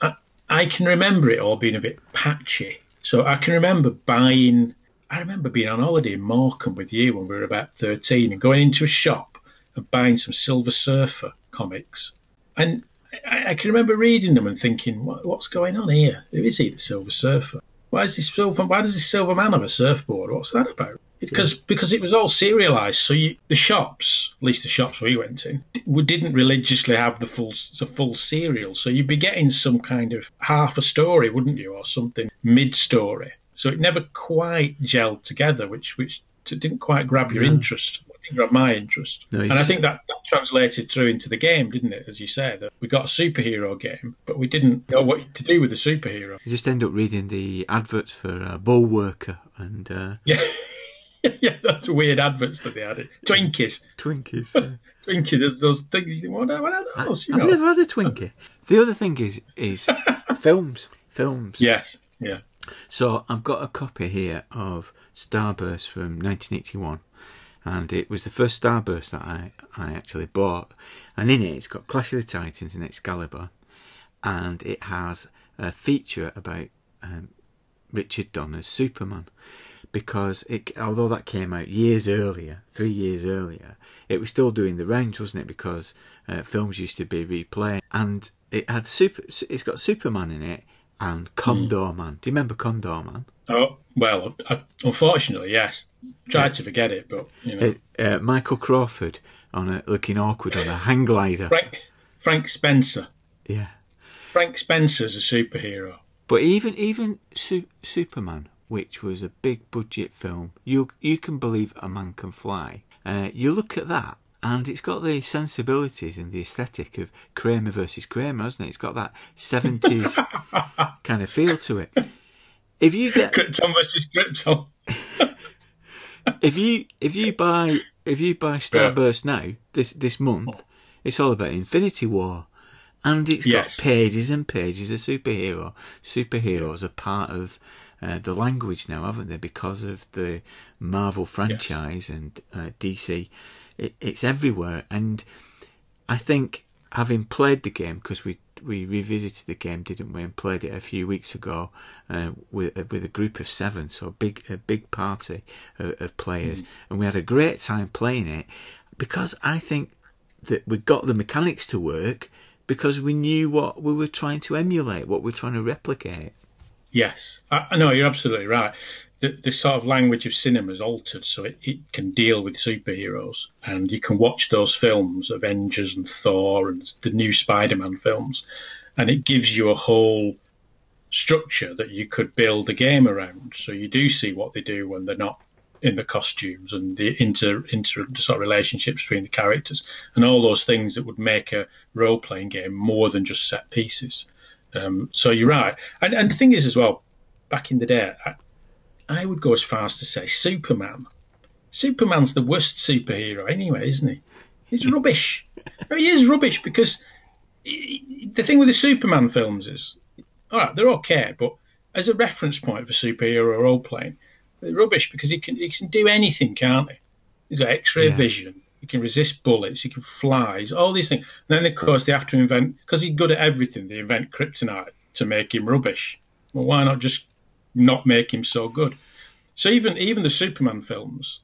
I, I can remember it all being a bit patchy. So I can remember buying. I remember being on holiday in Morecambe with you when we were about thirteen, and going into a shop and buying some Silver Surfer comics. And I, I can remember reading them and thinking, what, "What's going on here? Who is he, the Silver Surfer? Why is this silver? Why does this silver man have a surfboard? What's that about? Because because it was all serialized. So you, the shops, at least the shops we went in, we didn't religiously have the full the full serial. So you'd be getting some kind of half a story, wouldn't you, or something mid story. So it never quite gelled together, which which didn't quite grab your interest. Didn't my interest. No, and I think that, that translated through into the game, didn't it? As you said, that we got a superhero game, but we didn't know what to do with the superhero. you just end up reading the adverts for uh, Bullworker and uh, Yeah, [laughs] yeah, that's weird adverts that they had. Twinkies, Twinkies. [laughs] yeah. Twinkie. There's those things. you What, are- what are those? You I've know? never had a Twinkie. The other thing is is [laughs] films. Films. Yes, yeah. So I've got a copy here of Starburst from 1981, and it was the first Starburst that I, I actually bought. And in it, it's got Clash of the Titans and Excalibur, and it has a feature about um, Richard Donner's Superman. Because it, although that came out years earlier, three years earlier, it was still doing the rounds, wasn't it? Because uh, films used to be replayed, and it had super. It's got Superman in it and Condorman. Do you remember Condorman? Oh well, I, unfortunately, yes. Tried to forget it, but you know, Uh, uh, Michael Crawford on a looking awkward on a hang glider. Frank Frank Spencer. Yeah, Frank Spencer's a superhero. but even even Su- Superman, which was a big budget film, you you can believe a man can fly. Uh, you look at that. And it's got the sensibilities and the aesthetic of Kramer versus Kramer, hasn't it? It's got that 70s [laughs] kind of feel to it. If you get Krypton versus Krypton. [laughs] if you if you buy if you buy Starburst now this this month, it's all about Infinity War, and it's Yes. got pages and pages of superhero. Superheroes are part of uh, the language now, haven't they? Because of the Marvel franchise and uh, DC, it, it's everywhere. And I think having played the game because we we revisited the game, didn't we, and played it a few weeks ago uh, with uh, with a group of seven, so a big a big party of, of players, mm. and we had a great time playing it because I think that we got the mechanics to work because we knew what we were trying to emulate, what we are trying to replicate. Yes, uh, I, I know you're absolutely right. The, the sort of language of cinema is altered so it, it can deal with superheroes, and you can watch those films, Avengers and Thor and the new Spider-Man films, and it gives you a whole structure that you could build a game around. So you do see what they do when they're not in the costumes and the inter inter sort of relationships between the characters and all those things that would make a role playing game more than just set pieces. Um, so you're right, and and the thing is as well, back in the day, I, I would go as far as to say Superman. Superman's the worst superhero anyway, isn't he? He's [laughs] rubbish. I mean, he is rubbish because he- he- the thing with the Superman films is, all right, they're okay, but as a reference point for superhero role playing, they're rubbish because he can he can do anything, can't he? He's got X-ray Yeah. vision. He can resist bullets. He can fly. he's- All these things. And then, of course, they have to invent because he's good at everything. They invent kryptonite to make him rubbish. Well, why not just not make him so good? So even even the Superman films,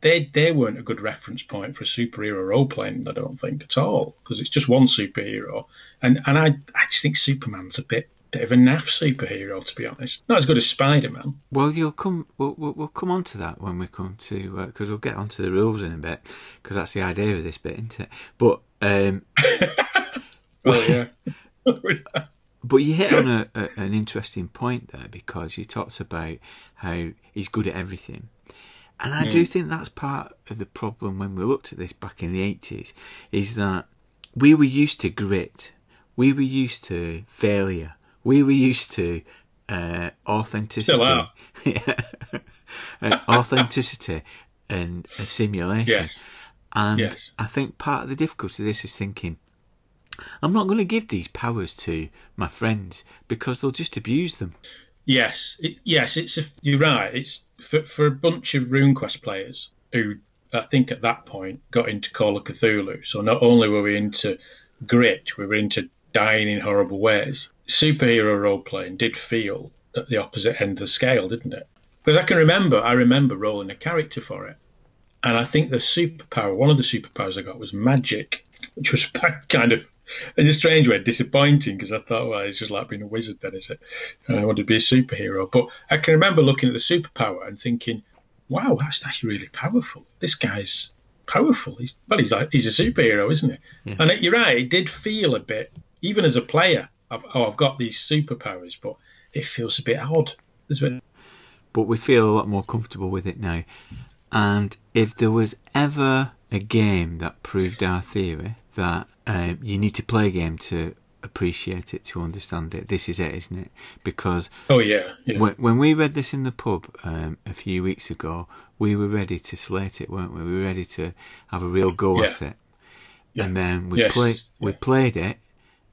they they weren't a good reference point for a superhero role playing. I don't think at all because it's just one superhero, and and I I just think Superman's a bit bit of a naff superhero to be honest. Not as good as Spider Man. Well, you'll come. We'll, we'll, we'll come on to that when we come to because we'll get onto the rules in a bit because that's the idea of this bit, isn't it? But um, [laughs] Oh yeah. [laughs] [laughs] But you hit on a, a, an interesting point there because you talked about how he's good at everything. And I do think that's part of the problem when we looked at this back in the 80s is that we were used to grit, we were used to failure, we were used to uh, authenticity. [laughs] Uh, authenticity and a simulation. Yes. And Yes. I think part of the difficulty of this is thinking, I'm not going to give these powers to my friends because they'll just abuse them. Yes, it, yes, it's a, you're right. It's for for a bunch of RuneQuest players who I think at that point got into Call of Cthulhu. So not only were we into grit, we were into dying in horrible ways. Superhero role playing did feel at the opposite end of the scale, didn't it? Because I can remember, I remember rolling a character for it, and I think the superpower, one of the superpowers I got was magic, which was [laughs] kind of in a strange way disappointing because I thought, well, it's just like being a wizard, then, is it? I wanted to be a superhero. But I can remember looking at the superpower and thinking, wow, that's actually really powerful. This guy's powerful. He's well, he's like, he's a superhero, isn't he? And it, you're right, it did feel a bit, even as a player, I've, oh, I've got these superpowers, but it feels a bit odd. Bit, But we feel a lot more comfortable with it now. And if there was ever a game that proved our theory that um, you need to play a game to appreciate it, to understand it, this is it, isn't it? Because oh yeah, yeah. when, when we read this in the pub um, a few weeks ago, we were ready to slate it, weren't we? We were ready to have a real go at Yeah. it. And then we Yes, play, we yeah. played it,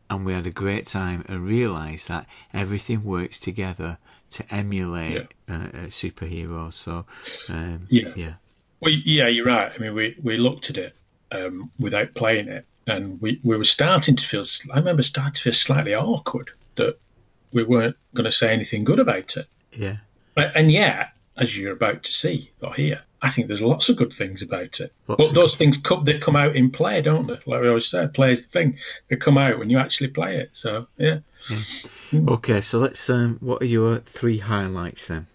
and we had a great time, and realised that everything works together to emulate uh, uh, superheroes. So, um, Yeah. yeah, Well, yeah, you're right. I mean, we, we looked at it um, without playing it, and we, we were starting to feel. I remember starting to feel slightly awkward that we weren't going to say anything good about it. Yeah. But- And yet, as you're about to see or hear, I think there's lots of good things about it. Lots but those things come, they come out in play, don't they? Like we always said, play is the thing. They come out when you actually play it. So yeah. Okay, so let's. Um, what are your three highlights then?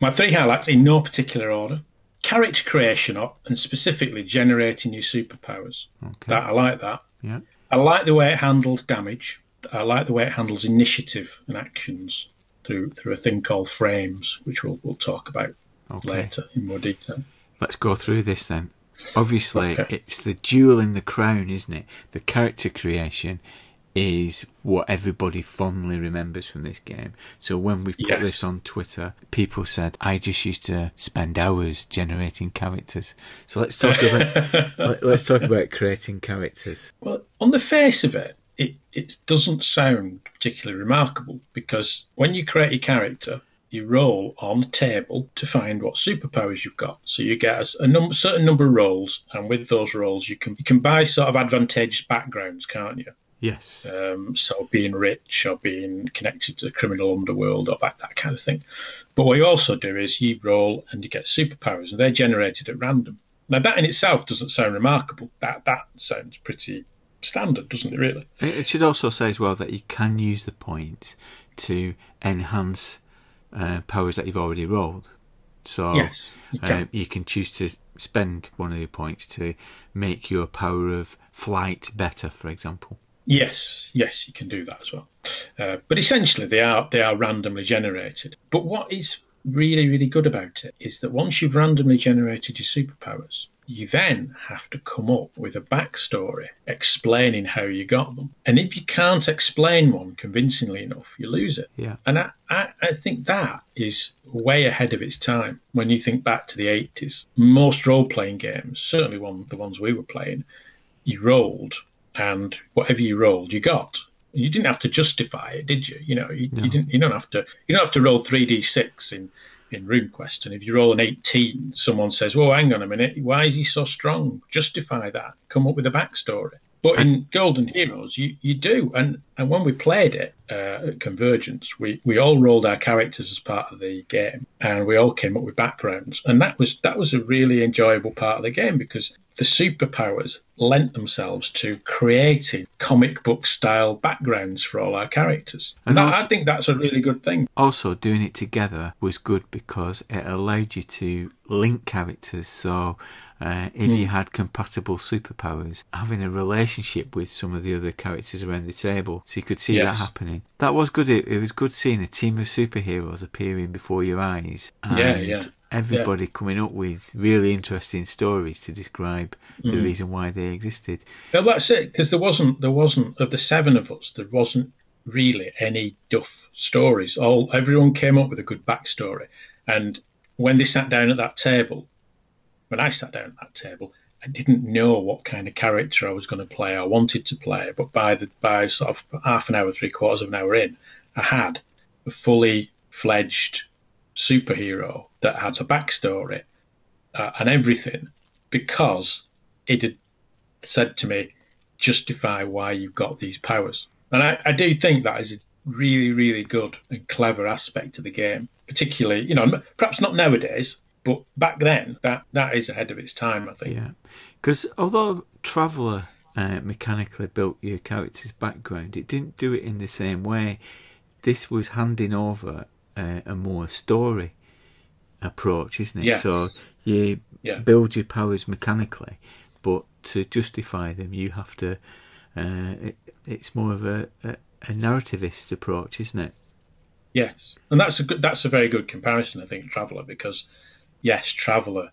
My three highlights in no particular order: character creation, up, and specifically generating your superpowers. Okay. That I like that. Yeah. I like the way it handles damage. I like the way it handles initiative and actions through through a thing called frames, which we'll we'll talk about Okay. later in more detail. Let's go through this then. Obviously, Okay. it's the jewel in the crown, isn't it? The character creation is what everybody fondly remembers from this game. So when we put Yes. this on Twitter, people said, "I just used to spend hours generating characters." So let's talk about [laughs] let- let's talk about creating characters. Well, on the face of it, it, it doesn't sound particularly remarkable because when you create a character, you roll on a table to find what superpowers you've got. So you get a, a number, certain number of rolls, and with those rolls, you can you can buy sort of advantageous backgrounds, can't you? Yes. Um, so being rich or being connected to the criminal underworld or that, that kind of thing. But what you also do is you roll and you get superpowers, and they're generated at random. Now that in itself doesn't sound remarkable. That that sounds pretty standard, doesn't it? Really? It should also say as well that you can use the points to enhance uh, powers that you've already rolled. So Yes, you uh, can. you can choose to spend one of your points to make your power of flight better, for example. Yes, yes, you can do that as well. Uh, but essentially, they are they are randomly generated. But what is really really good about it is that once you've randomly generated your superpowers, you then have to come up with a backstory explaining how you got them. And if you can't explain one convincingly enough, you lose it. Yeah. And I, I, I think that is way ahead of its time when you think back to the 80s. Most role playing games, certainly one the ones we were playing, you rolled and whatever you rolled, you got. You didn't have to justify it, did you? You know, you, you didn't. You don't have to. You don't have to roll three d six in in RuneQuest. And if you roll an eighteen, someone says, "Well, hang on a minute, why is he so strong?" Justify that. Come up with a backstory. But in Golden Heroes, you, you do. And and when we played it uh, at Convergence, we, we all rolled our characters as part of the game, and we all came up with backgrounds. And that was that was a really enjoyable part of the game because the superpowers lent themselves to creating comic book style backgrounds for all our characters. And And that, also- I think that's a really good thing. Also, doing it together was good because it allowed you to link characters. So, uh, if you had compatible superpowers, having a relationship with some of the other characters around the table, so you could see that happening. That was good. It, it was good seeing a team of superheroes appearing before your eyes. And Yeah, yeah, Everybody coming up with really interesting stories to describe Mm. the reason why they existed. Well, that's it because there wasn't there wasn't of the seven of us there wasn't really any duff stories. All everyone came up with a good backstory, and when they sat down at that table, when I sat down at that table, I didn't know what kind of character I was going to play. I wanted to play, but by the by sort of half an hour, three quarters of an hour in, I had a fully fledged superhero that had a backstory uh, and everything because it had said to me, justify why you've got these powers. And I, I do think that is a really, really good and clever aspect of the game, particularly, you know, perhaps not nowadays, but back then, that, that is ahead of its time, I think. Yeah, because although Traveller uh, mechanically built your character's background, it didn't do it in the same way. This was handing over uh, a more story approach, isn't it? Yeah. So you Yeah. build your powers mechanically, but to justify them, you have to. Uh, it, it's more of a, a, a narrativist approach, isn't it? Yes, and that's a good. That's a very good comparison, I think, Traveller, because yes, Traveller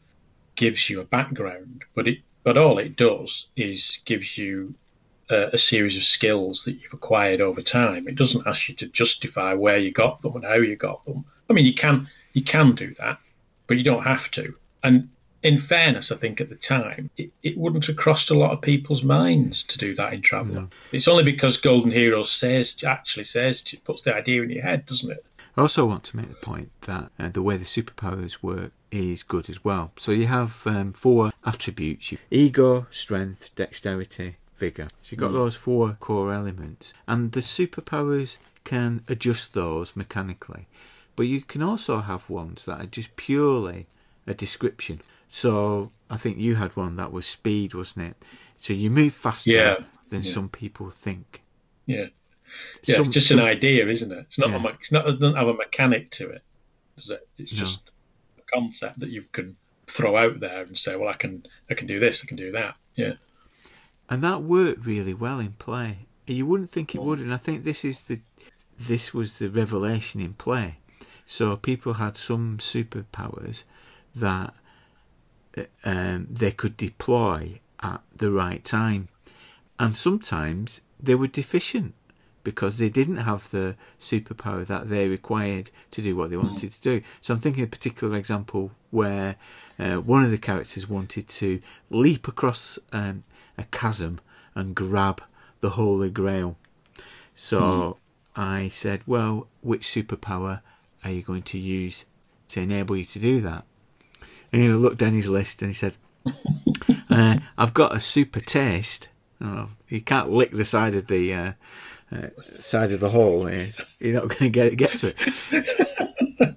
gives you a background, but it but all it does is gives you a, a series of skills that you've acquired over time. It doesn't ask you to justify where you got them and how you got them. I mean, you can you can do that, but you don't have to. And in fairness, I think at the time it, it wouldn't have crossed a lot of people's minds to do that in Traveller. It's only because Golden Heroes says actually says puts the idea in your head, doesn't it? I also want to make the point that uh, the way the superpowers work is good as well. So you have um, four attributes: you- ego, strength, dexterity, vigor. So you've got those four core elements, and the superpowers can adjust those mechanically. But you can also have ones that are just purely a description. So I think you had one that was speed, wasn't it? So you move faster Yeah, than yeah. some people think. Yeah, yeah. Some- it's just some- an idea, isn't it? It's not. Yeah. A, it's not. It doesn't have a mechanic to it. Does it? It's No. just a concept that you can throw out there and say, "Well, I can. I can do this. I can do that." Yeah. and that worked really well in play. You wouldn't think it would, and I think this is the this was the revelation in play. So people had some superpowers that um, they could deploy at the right time, and sometimes they were deficient because they didn't have the superpower that they required to do what they wanted to do. So I'm thinking of a particular example where uh, one of the characters wanted to leap across um, a chasm and grab the Holy Grail. So I said, well, which superpower are you going to use to enable you to do that? And he looked down his list and he said, [laughs] uh, I've got a super taste. Oh, you can't lick the side of the uh, uh, side of the hole. eh? You're not going to get get to it.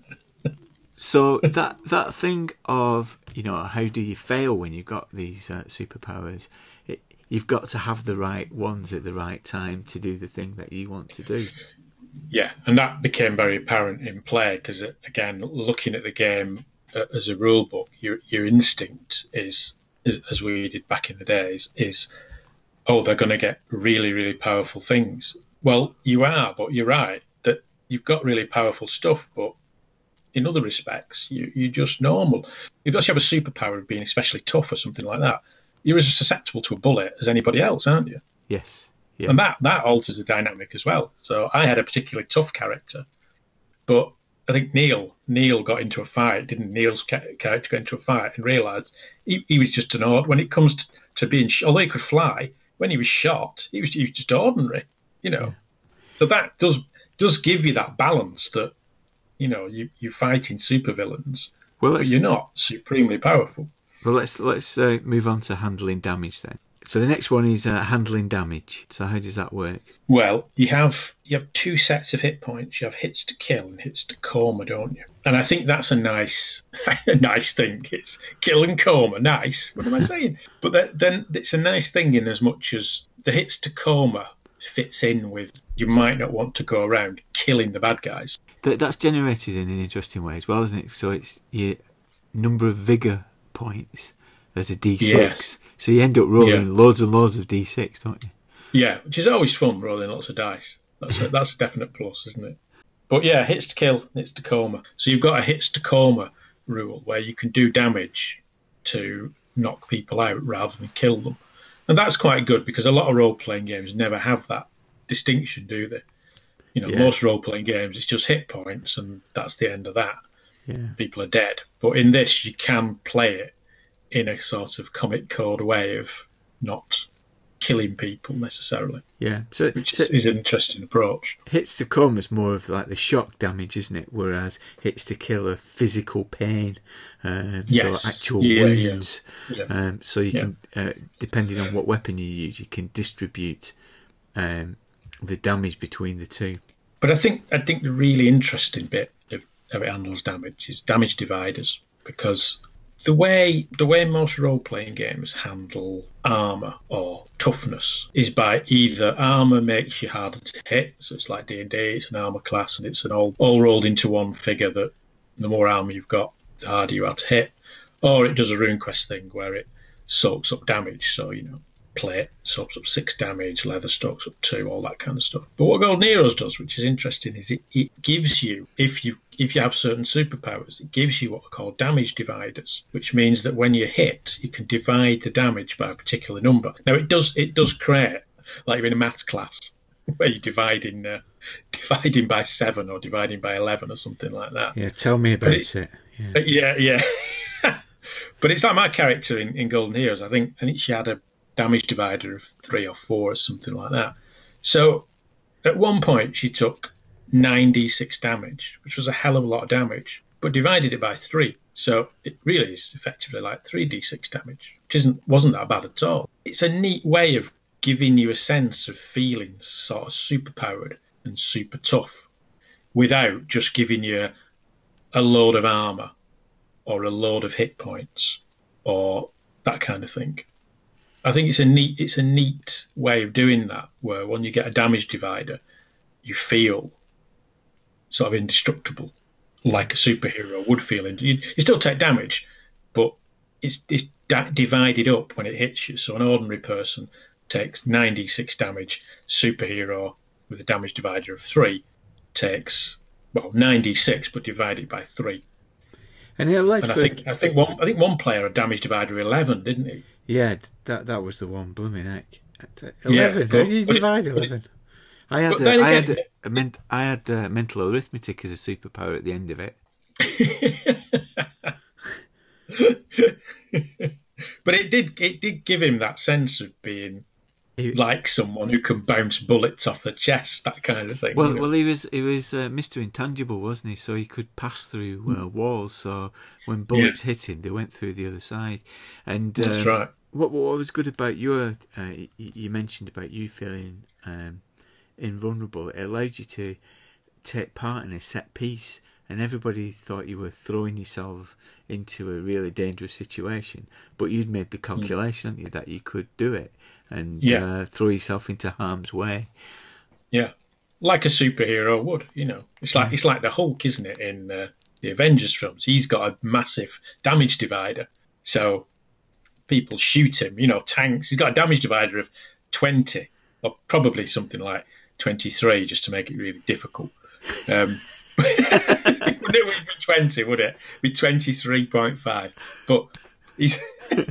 [laughs] so that that thing of you know how do you fail when you've got these uh, superpowers? It, you've got to have the right ones at the right time to do the thing that you want to do. Yeah, and that became very apparent in play because, again, looking at the game uh, as a rule book, your your instinct is, is, as we did back in the days, is oh, they're going to get really, really powerful things. Well, you are, but you're right that you've got really powerful stuff, but in other respects, you, you're just normal. If you have a superpower of being especially tough or something like that, you're as susceptible to a bullet as anybody else, aren't you? Yes. Yeah. and that that alters the dynamic as well. So I had a particularly tough character, but I think Neil Neil got into a fight. Didn't Neil's ca- character get into a fight and realised he, he was just an odd. When it comes to, to being, sh- although he could fly, when he was shot, he was he was just ordinary, you know. So that does does give you that balance that you know you you're fighting supervillains, well, but you're not supremely powerful. well let's let's uh, move on to handling damage then. So the next one is uh, handling damage. So how does that work? Well, you have you have two sets of hit points. You have hits to kill and hits to coma, don't you? And I think that's a nice, [laughs] a nice thing. It's kill and coma, nice. What am I saying? [laughs] but that, then it's a nice thing in as much as the hits to coma fits in with you might not want to go around killing the bad guys. That that's generated in an interesting way as well, isn't it? So it's your number of vigor points as a d6. Yes. So you end up rolling Yeah. loads and loads of d6, don't you? Yeah, which is always fun rolling lots of dice. That's a, [laughs] that's a definite plus, isn't it? But yeah, hits to kill, hits to coma. So you've got a hits to coma rule where you can do damage to knock people out rather than kill them, and that's quite good because a lot of role playing games never have that distinction, do they? You know, Yeah. most role playing games it's just hit points and that's the end of that. Yeah. People are dead. But in this, you can play it in a sort of comic code way of not killing people necessarily Yeah. So, which so is, an interesting approach. hits to come is more of like the shock damage, isn't it? Whereas hits to kill are physical pain, um, Yes. so actual Yeah, yeah. wounds. Yeah. Um, so you Yeah. can, uh, depending on what weapon you use, you can distribute um, the damage between the two. But I think I think the really interesting bit of how it handles damage is damage dividers because the way the way most role playing games handle armor or toughness is by either armor makes you harder to hit, so it's like D and D, it's an armor class and it's an all all rolled into one figure that the more armor you've got, the harder you are to hit, or it does a RuneQuest thing where it soaks up damage, so you know plate soaks up six damage, leather soaks up two, all that kind of stuff. But what Golden Heroes does, which is interesting, is it, it gives you if you if you have certain superpowers, it gives you what are called damage dividers, which means that when you hit, you can divide the damage by a particular number. Now it does it does create like you're in a maths class [laughs] where you're dividing uh, [laughs] dividing by seven or dividing by eleven or something like that. Yeah, tell me about it- it. Yeah. Yeah, yeah. [laughs] but it's like my character in, in Golden Heroes. I think I think she had a damage divider of three or four or something like that. So at one point she took 9d6 damage, which was a hell of a lot of damage, but divided it by three. So it really is effectively like 3d6 damage, which isn't wasn't that bad at all. It's a neat way of giving you a sense of feeling sort of superpowered and super tough without just giving you a load of armor or a load of hit points or that kind of thing. I think it's a neat it's a neat way of doing that where when you get a damage divider, you feel sort of indestructible, like a superhero would feel. And you, you still take damage, but it's it's da- divided up when it hits you. So an ordinary person takes 9d6 damage. Superhero with a damage divider of three takes well 9d6, but divided by three. And it allowed And I think I think one I think one player had damage divider 11, didn't he? yeah, that that was the one. Blooming heck, Yeah, eleven. How do you divide eleven? I had uh, I had a ment- I had uh, mental arithmetic as a superpower at the end of it. [laughs] but it did it did give him that sense of being He- like someone who can bounce bullets off the chest, that kind of thing. Well, you know? well, he was he was uh, Mister Intangible, wasn't he? So he could pass through Hmm. uh, walls. So when bullets hit him, they went through the other side. And That's um, right. What what was good about your? Uh, you mentioned about you feeling um, invulnerable. It allowed you to take part in a set piece, and everybody thought you were throwing yourself into a really dangerous situation. But you'd made the calculation, hadn't you, that you could do it and. Yeah. uh, throw yourself into harm's way. Yeah, like a superhero would. You know, it's like it's like the Hulk, isn't it? In uh, the Avengers films, he's got a massive damage divider, so people shoot him. You know, tanks. He's got a damage divider of twenty, or probably something like twenty-three, just to make it really difficult. Um, [laughs] it wouldn't be twenty, would it? Be twenty-three point five, but he's. [laughs]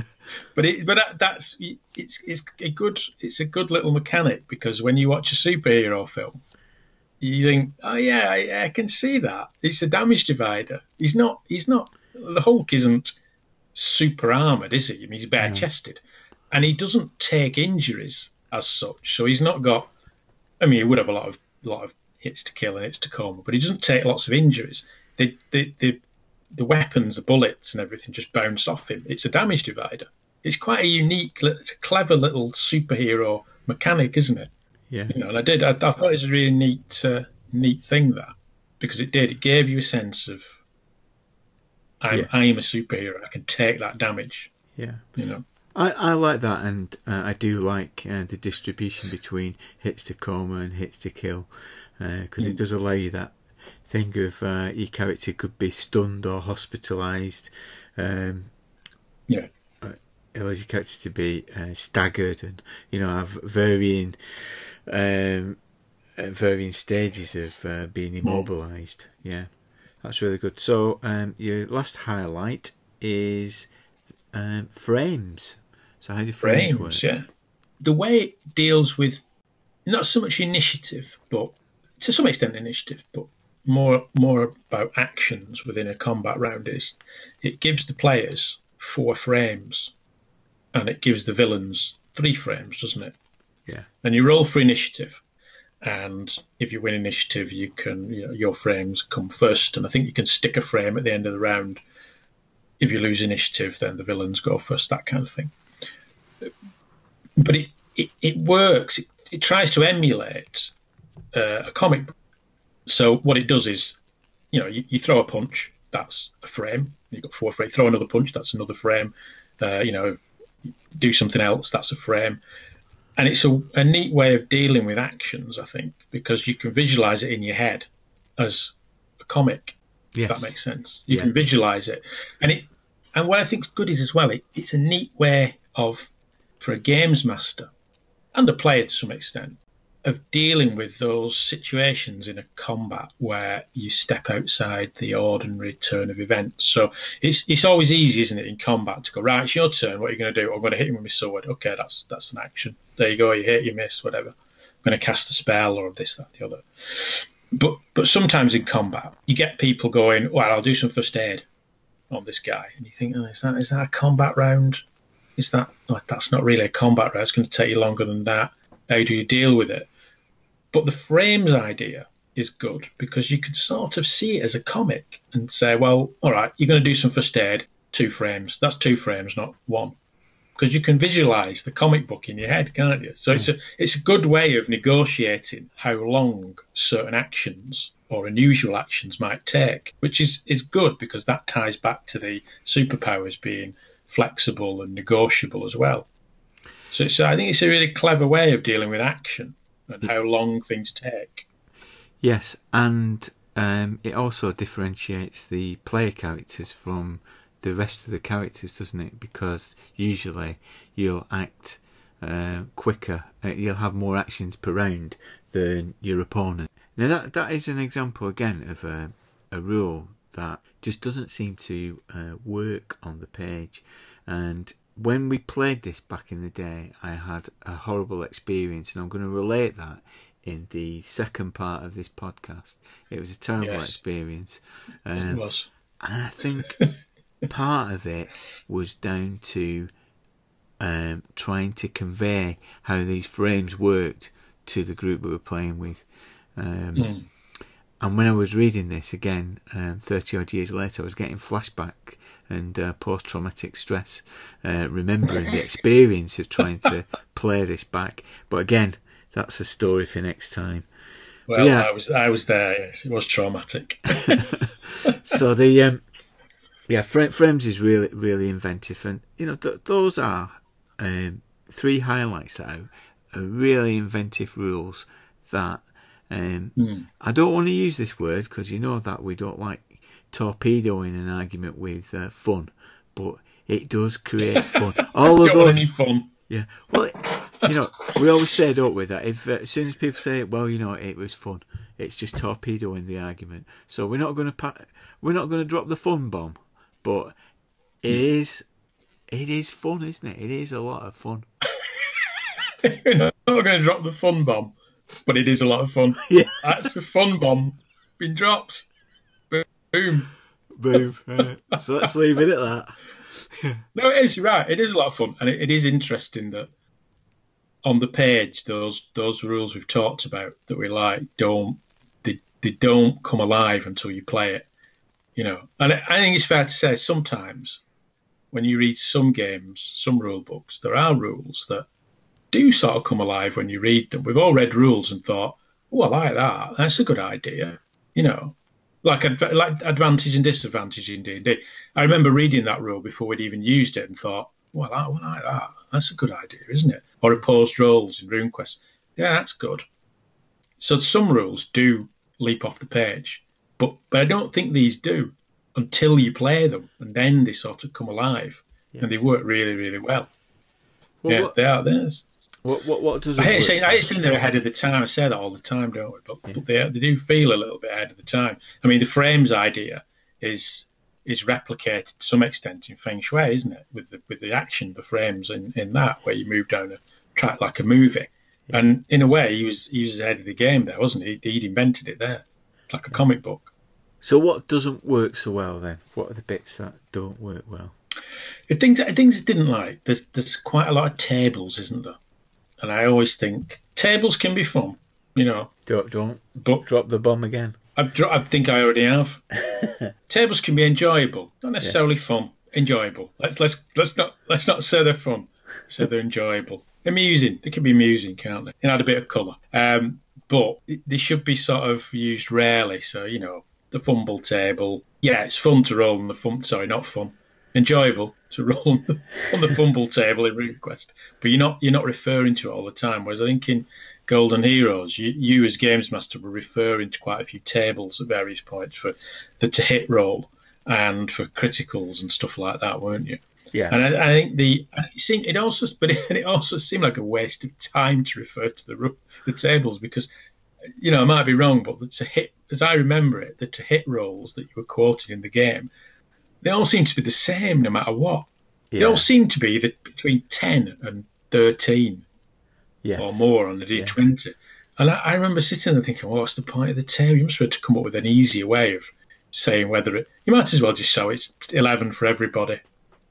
But it, but that, that's it's it's a good it's a good little mechanic because when you watch a superhero film, you think, oh yeah, I, I can see that. It's a damage divider. He's not he's not the Hulk isn't super armored, is he? I mean, he's bare chested, and he doesn't take injuries as such. So he's not got. I mean, he would have a lot of lot of hits to kill and hits to coma, but he doesn't take lots of injuries. The the the the weapons, the bullets, and everything just bounce off him. It's a damage divider. It's quite a unique, it's a clever little superhero mechanic, isn't it? Yeah. You know, and I did. I, I thought it was a really neat, uh, neat thing that because it did. It gave you a sense of I'm, Yeah. I am a superhero. I can take that damage. Yeah. You know. I, I like that, and uh, I do like uh, the distribution between hits to coma and hits to kill, because it does allow you that thing of uh, your character could be stunned or hospitalised. Um, Yeah. it allows your character to be uh, staggered and you know have varying um, uh, varying stages of uh, being immobilised. Yeah, that's really good. So um, your last highlight is um, frames. So how do frames, work? yeah. The way it deals with not so much initiative, but to some extent initiative, but more more about actions within a combat round is it gives the players four frames and it gives the villains three frames, doesn't it? Yeah. And you roll for initiative. And if you win initiative, you can you know, your frames come first, and I think you can stick a frame at the end of the round. If you lose initiative, then the villains go first. That kind of thing but it, it, it works. It, it tries to emulate uh, a comic book. So what it does is, you know, you, you throw a punch, that's a frame. You've got four frames. Throw another punch, that's another frame. Uh, you know, do something else, that's a frame. And it's a, a neat way of dealing with actions, I think, because you can visualize it in your head as a comic. Yes. If that makes sense. You Yeah. can visualize it, and it. And what I think is good is as well, it, it's a neat way of, for a games master, and a player to some extent, of dealing with those situations in a combat where you step outside the ordinary turn of events. So it's it's always easy, isn't it, in combat to go right? It's your turn. What are you going to do? I'm going to hit him with my sword. Okay, that's that's an action. There you go. You hit, you miss, whatever. I'm going to cast a spell or this, that, the other. But but sometimes in combat, you get people going, well, I'll do some first aid on this guy, and you think, oh, is that is that a combat round? Is that oh, that's not really a combat round? It's going to take you longer than that. How do you deal with it? But the frames idea is good because you could sort of see it as a comic and say, well, all right, you're going to do some first aid, two frames. That's two frames, not one. Because you can visualize the comic book in your head, can't you? So it's a it's a good way of negotiating how long certain actions or unusual actions might take, which is, is good because that ties back to the superpowers being flexible and negotiable as well. So, so I think it's a really clever way of dealing with action and how long things take. Yes, and um, it also differentiates the player characters from the rest of the characters, doesn't it? Because usually you'll act uh, quicker, uh, you'll have more actions per round than your opponent. Now that that is an example again of a, a rule that just doesn't seem to uh, work on the page. And when we played this back in the day, I had a horrible experience, and I'm going to relate that in the second part of this podcast. It was a terrible Yes. experience. It Um, was. and I think [laughs] part of it was down to um, trying to convey how these frames worked to the group we were playing with. Um, Mm. And when I was reading this again, um, 30 odd years later, I was getting flashback and uh, post traumatic stress, uh, remembering the [laughs] experience of trying to play this back. But again, that's a story for next time. Well, yeah. I was I was there. Yes. It was traumatic. [laughs] [laughs] so the um, yeah, Fra- Frames is really really inventive, and you know th- those are um, three highlights that are, are really inventive rules that um, I don't want to use this word because you know that we don't like torpedoing an argument with uh, fun, but it does create [laughs] fun. All of those, any fun. yeah. Well, you know, we always say, don't we, that if uh, as soon as people say, "Well, you know, it was fun," it's just torpedoing the argument. So we're not going to pa- we're not going to drop the fun bomb, but it is it is fun, isn't it? It is a lot of fun. [laughs] We're not going to drop the fun bomb, but it is a lot of fun. [laughs] Yeah. That's a fun bomb been dropped. Boom. Boom. [laughs] Right. So let's leave it at that. No, it is you're right. It is a lot of fun, and it, it is interesting that on the page those those rules we've talked about that we like don't they, they don't come alive until you play it. You know, and I I think it's fair to say sometimes when you read some games, some rule books, there are rules that do sort of come alive when you read them. We've all read rules and thought, "Oh, I like that. That's a good idea." You know, like adv- like advantage and disadvantage in D&D. I remember reading that rule before we'd even used it and thought, "Well, I, like that. That's a good idea, isn't it?" Or opposed rolls in RuneQuest. Yeah, that's good. So some rules do leap off the page, but but I don't think these do until you play them, and then they sort of come alive and they work really, really well. Well, yeah, what, they are theirs. What, what, what does I hate saying? I hate saying they're ahead of the time. I say that all the time, don't we? But, but they they do feel a little bit ahead of the time. I mean, the frames idea is is replicated to some extent in Feng Shui, isn't it? With the with the action, the frames in, in that where you move down a track like a movie. And in a way, he was he was ahead of the game there, wasn't he? He'd invented it there, like a comic book. So what doesn't work so well then? What are the bits that don't work well? The things, the things I didn't like, there's there's quite a lot of tables, isn't there? And I always think tables can be fun, you know, Don't don't but drop the bomb again. I've, dro- I think I already have. [laughs] tables can be enjoyable, not necessarily fun. Enjoyable. Let's let's let's not let's not say they're fun. Say they're enjoyable, amusing. They can be amusing, can't they? And add a bit of colour. Um, but they should be sort of used rarely. So you know, the fumble table. Yeah, it's fun to roll on the fum. Sorry, not fun. Enjoyable to roll on the, on the fumble table in RuneQuest, but you're not you're not referring to it all the time. Whereas I think in Golden Heroes, you, you as games master were referring to quite a few tables at various points for the to hit roll and for criticals and stuff like that, weren't you? Yeah. And I, I think the it seemed it also but it, it also seemed like a waste of time to refer to the the tables because you know I might be wrong, but the to hit as I remember it, the to hit rolls that you were quoting in the game, they all seem to be the same no matter what. They all seem to be the, between ten and thirteen yes. or more on the D20. And I, I remember sitting there thinking, well, what's the point of the table? You must able to come up with an easier way of saying whether it. You might as well just show it's 11 for everybody,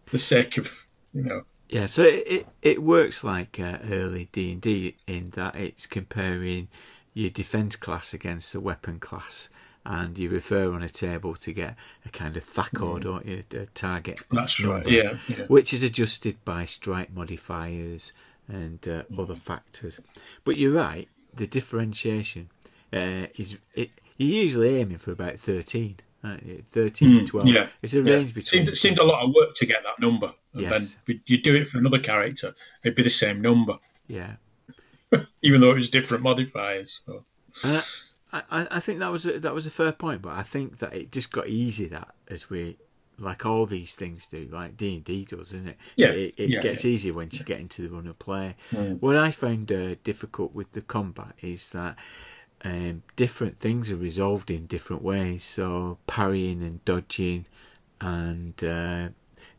for the sake of, you know. Yeah, so it it, it works like uh, early D and D in that it's comparing your defence class against a weapon class, and you refer on a table to get a kind of THACO, don't you? A target. That's right. Yeah, yeah. Which is adjusted by strike modifiers and uh, other factors. But you're right. The differentiation uh, is it, you're usually aiming for about thirteen. aren't you? 13, 12. Mm, Yeah, It's a yeah. range between. Seemed, seemed a lot of work to get that number. And Yes. then you do it for another character, it'd be the same number, yeah. [laughs] even though it was different modifiers. So. And I, I, think that was a, that was a fair point, but I think that it just got easy that as we like all these things do, like D and D does, isn't it? Yeah, it, it yeah, gets yeah. easier once you get into the run of play. Mm. What I found uh, difficult with the combat is that um, different things are resolved in different ways. So parrying and dodging, and uh,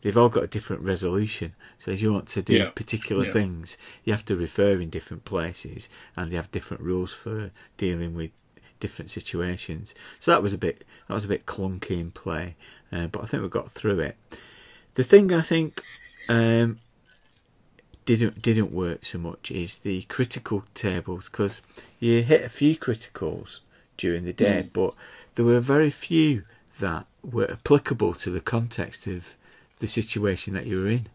they've all got a different resolution. So if you want to do Yeah, particular things, you have to refer in different places, and they have different rules for dealing with different situations. So that was a bit that was a bit clunky in play, uh, but I think we got through it. The thing I think um, didn't didn't work so much is the critical tables because you hit a few criticals during the day, but there were very few that were applicable to the context of the situation that you were in.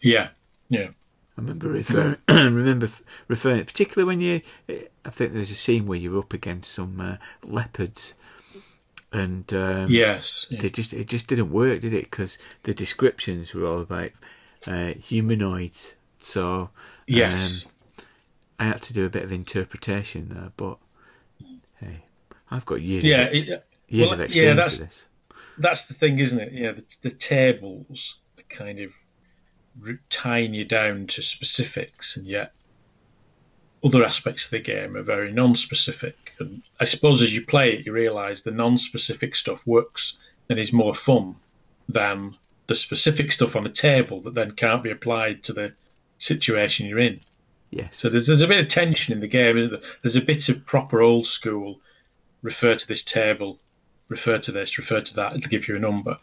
Yeah, yeah. I remember referring, [clears throat] remember referring, particularly when you. I think there's a scene where you're up against some uh, leopards, and um, Yes. yeah. they just it just didn't work, did it? Because the descriptions were all about uh, humanoids. So Yes. um, I had to do a bit of interpretation there, but hey, I've got years Yeah, of ex- it- years well, of yeah, experience that's- of this. that's the thing, isn't it? Yeah, the, the tables are kind of tying you down to specifics, and yet other aspects of the game are very non-specific. And I suppose as you play it, you realise the non-specific stuff works and is more fun than the specific stuff on the table that then can't be applied to the situation you're in. Yes. So there's, there's a bit of tension in the game. Isn't there? There's a bit of proper old school. Refer to this table, refer to this, refer to that. It'll give you a number.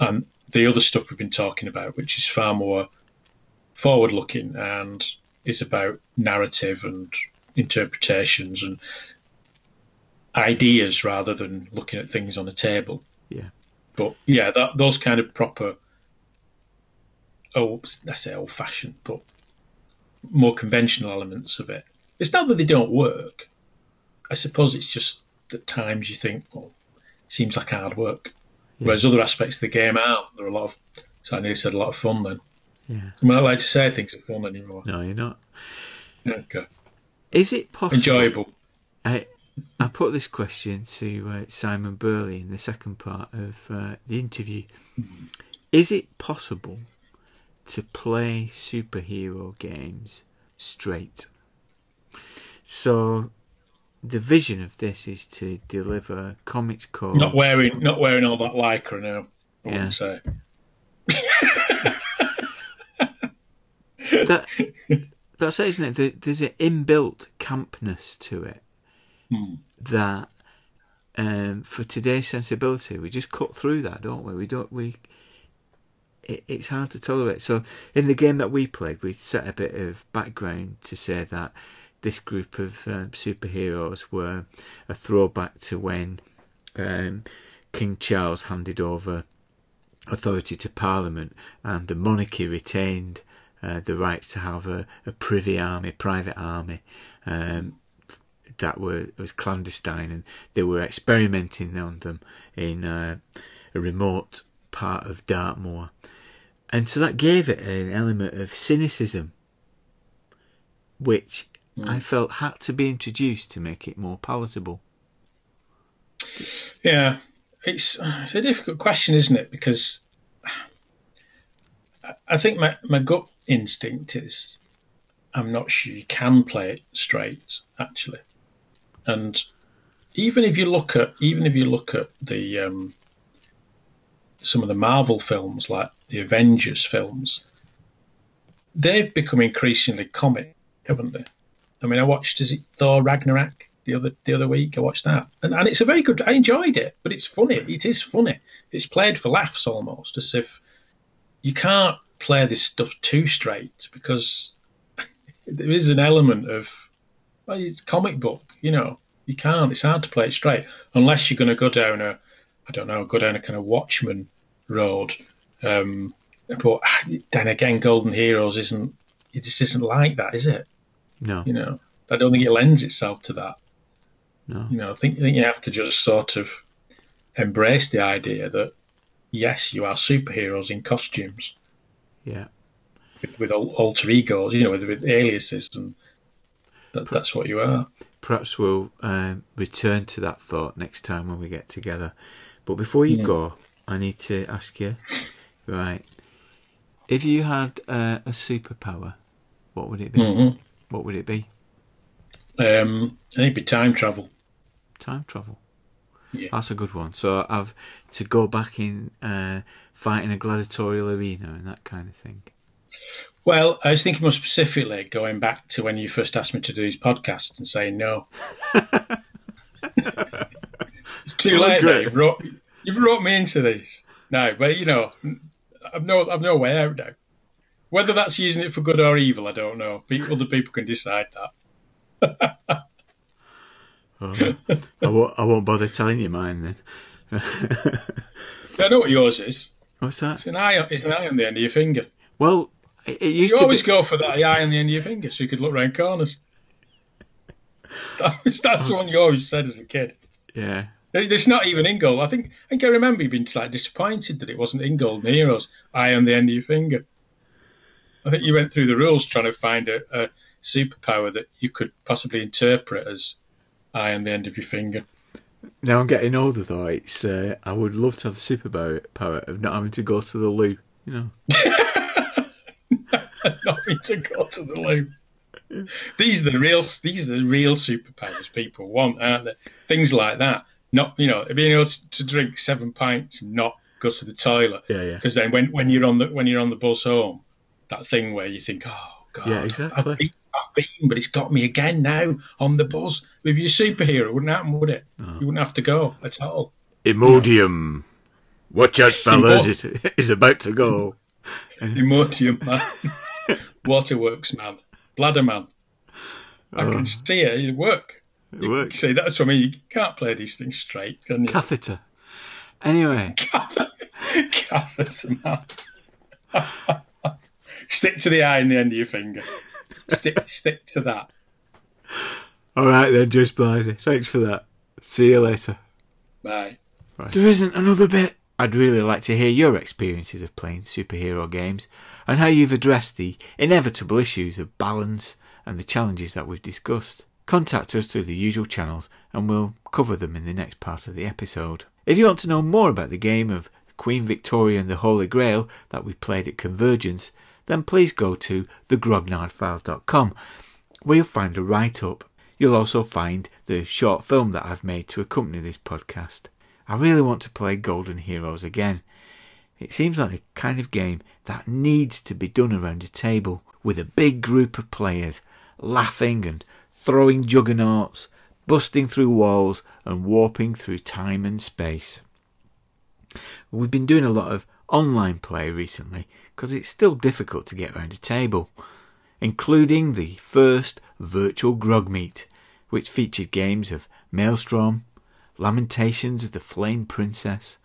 And the other stuff we've been talking about, which is far more forward looking and is about narrative and interpretations and ideas rather than looking at things on a table. Yeah. But yeah, that, those kind of proper, oh, I say old fashioned, but more conventional elements of it. It's not that they don't work. I suppose it's just at times you think, well, it seems like hard work. Whereas other aspects of the game aren't. There are a lot of, so I nearly said a lot of fun then. yeah. I'm not allowed to say things are fun anymore. No, you're not. Okay. Is it possible? Enjoyable. I I put this question to uh, Simon Burley in the second part of uh, the interview. Is it possible to play superhero games straight? So, the vision of this is to deliver comics code. Not wearing not wearing all that lycra now. I Yeah. wouldn't say. that that's it, isn't it? There's an inbuilt campness to it that, um, for today's sensibility, we just cut through that, don't we? We don't we. It, it's hard to tolerate. So in the game that we played, we set a bit of background to say that this group of um, superheroes were a throwback to when um, King Charles handed over authority to Parliament, and the monarchy retained uh, the rights to have a, a privy army, private army um, that were was clandestine, and they were experimenting on them in uh, a remote part of Dartmoor, and so that gave it an element of cynicism, which I felt had to be introduced to make it more palatable. Yeah, it's it's a difficult question, isn't it? Because I- I think my, my gut instinct is I'm not sure you can play it straight, actually. And even if you look at even if you look at the um, some of the Marvel films, like the Avengers films, they've become increasingly comic, haven't they? I mean, I watched is it Thor Ragnarok the other the other week. I watched that, and, and it's a very good. I enjoyed it, but it's funny. It is funny. It's played for laughs almost, as if you can't play this stuff too straight because [laughs] there is an element of oh, it's comic book. You know, you can't. It's hard to play it straight unless you're going to go down a, I don't know, go down a kind of Watchmen road. Um, but then again, Golden Heroes isn't. It just isn't like that, is it? No, You know, I don't think it lends itself to that. no. You know, I think, I think you have to just sort of embrace the idea that yes, you are superheroes in costumes Yeah. with, with alter egos, you know, with, with aliases, and that, that's what you are. Perhaps we'll um, return to that thought next time when we get together. But before you go, I need to ask you, right? If you had uh, a superpower, what would it be? Mhm. What would it be? Um, I think it'd be time travel. Time travel. Yeah. That's a good one. So I've to go back in, uh, fight in a gladiatorial arena and that kind of thing. Well, I was thinking more specifically going back to when you first asked me to do these podcasts and saying no. [laughs] Too Oh, late. You've wrote, you've wrote me into these. No, but you know, I've no, I've no way out now. Whether that's using it for good or evil, I don't know. Pe- Other people can decide that. [laughs] Oh, I won't. I won't bother telling you mine then. I know what yours is. What's that? It's an eye. on- It's an eye on the end of your finger. Well, it, it used You to always be. go for that eye on the end of your finger, so you could look round corners. That's, that's the one you always said as a kid. Yeah. It's not even in gold. I think I think I remember you being like disappointed that it wasn't in Golden Heroes. Eye on the end of your finger. I think you went through the rules trying to find a, a superpower that you could possibly interpret as eye on the end of your finger. Now I'm getting older though. It's. Uh, I would love to have the superpower of not having to go to the loo. You know. [laughs] Not me to go to the loo. These are the real. These are the real superpowers people want, aren't they? Things like that. Not you know being able to, to drink seven pints and not go to the toilet. Yeah, yeah. Because then when, when you're on the when you're on the bus home, that thing where you think, oh god, Yeah, exactly. I've been, I've been, but it's got me again now on the bus. With your superhero, it wouldn't happen, would it? You wouldn't have to go at all. Imodium. Watch out, [laughs] fellas! It's, it's about to go. [laughs] Imodium man, [laughs] waterworks man, bladder man. I Oh. can see it. It work. It works. See, that's what I mean. You can't play these things straight, can you? Catheter. Anyway, Catheter man. Stick to the eye in the end of your finger. Stick, [laughs] stick to that. all right then, Judge Blythy. Thanks for that. See you later. Bye. There isn't another bit. I'd really like to hear your experiences of playing superhero games and how you've addressed the inevitable issues of balance and the challenges that we've discussed. Contact us through the usual channels and we'll cover them in the next part of the episode. If you want to know more about the game of Queen Victoria and the Holy Grail that we played at Convergence, then please go to thegrognardfiles.com where you'll find a write up. You'll also find the short film that I've made to accompany this podcast. I really want to play Golden Heroes again. It seems like the kind of game that needs to be done around a table with a big group of players laughing and throwing juggernauts, busting through walls and warping through time and space. We've been doing a lot of online play recently because it's still difficult to get around a table, including the first virtual grog meet, which featured games of Maelstrom, Lamentations of the Flame Princess,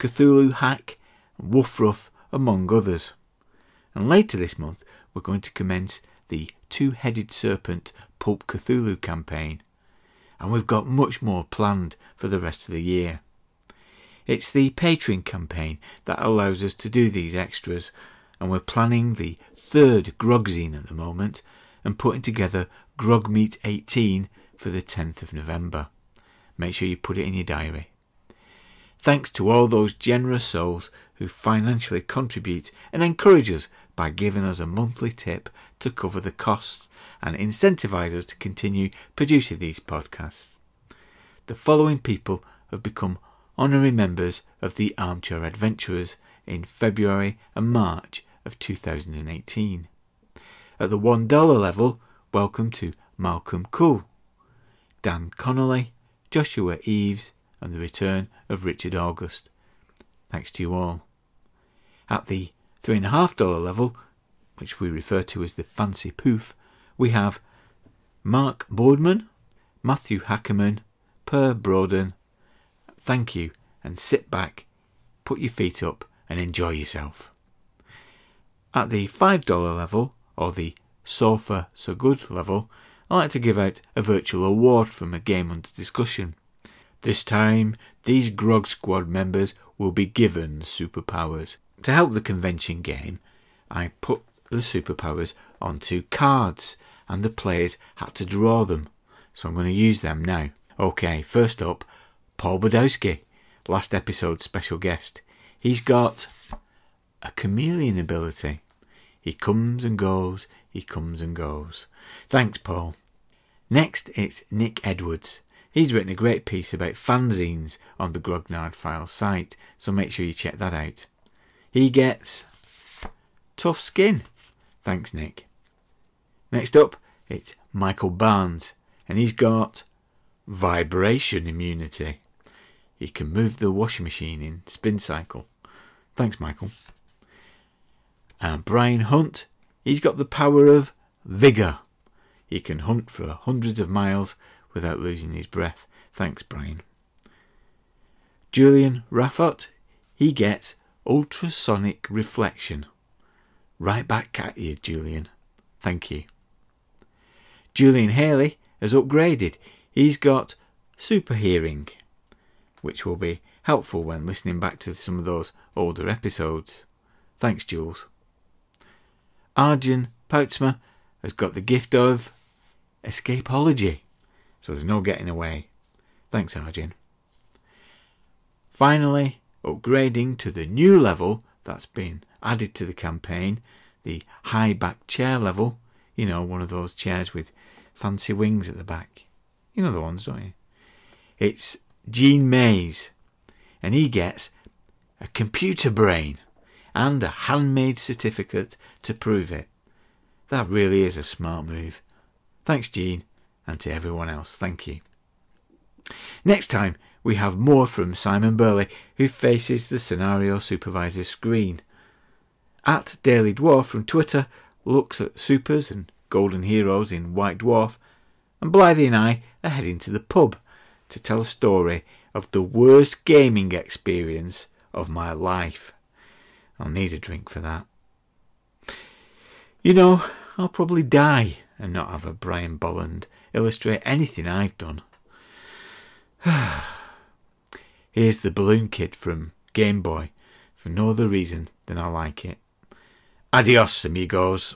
Cthulhu Hack, and Woofruff, among others. And later this month, we're going to commence the Two Headed Serpent Pulp Cthulhu campaign, and we've got much more planned for the rest of the year. It's the Patreon campaign that allows us to do these extras, and we're planning the third Grogzine at the moment and putting together Grog Meet 18 for the 10th of November. Make sure you put it in your diary. Thanks to all those generous souls who financially contribute and encourage us by giving us a monthly tip to cover the costs and incentivise us to continue producing these podcasts. The following people have become honorary members of the Armchair Adventurers in February and March of 2018. At the $1 level, welcome to Malcolm Cool, Dan Connolly, Joshua Eves, and the return of Richard August. Thanks to you all. At the $3.5 level, which we refer to as the Fancy Poof, we have Mark Boardman, Matthew Hackerman, Per Broden. Thank you and sit back, put your feet up and enjoy yourself. At the $5 level, or the Sofa So Good level, I like to give out a virtual award from a game under discussion. This time, these Grog Squad members will be given superpowers. To help the convention game, I put the superpowers onto cards and the players had to draw them. So I'm going to use them now. Okay, first up, Paul Badowski, last episode's special guest. He's got a chameleon ability. He comes and goes, he comes and goes. Thanks, Paul. Next, it's Nick Edwards. He's written a great piece about fanzines on the Grognard Files site, so make sure you check that out. He gets tough skin. Thanks, Nick. Next up, it's Michael Barnes, and he's got vibration immunity. He can move the washing machine in spin cycle. Thanks, Michael. And Brian Hunt, he's got the power of vigour. He can hunt for hundreds of miles without losing his breath. Thanks, Brian. Julian Raffot, he gets ultrasonic reflection. Right back at you, Julian. Thank you. Julian Haley has upgraded. He's got super hearing, which will be helpful when listening back to some of those older episodes. Thanks, Jules. Arjun Poutsma has got the gift of escapology, so there's no getting away. Thanks, Arjun. Finally, upgrading to the new level that's been added to the campaign, the high back chair level. You know, one of those chairs with fancy wings at the back. You know the ones, don't you? It's Gene Mays, and he gets a computer brain and a handmade certificate to prove it. That really is a smart move. Thanks, Gene, and to everyone else, thank you. Next time, we have more from Simon Burley, who faces the scenario supervisor screen. At Daily Dwarf from Twitter looks at supers and golden heroes in White Dwarf, and Blythe and I are heading to the pub to tell a story of the worst gaming experience of my life. I'll need a drink for that. You know, I'll probably die and not have a Brian Bolland illustrate anything I've done. [sighs] Here's the Balloon Kid from Game Boy for no other reason than I like it. Adios, amigos.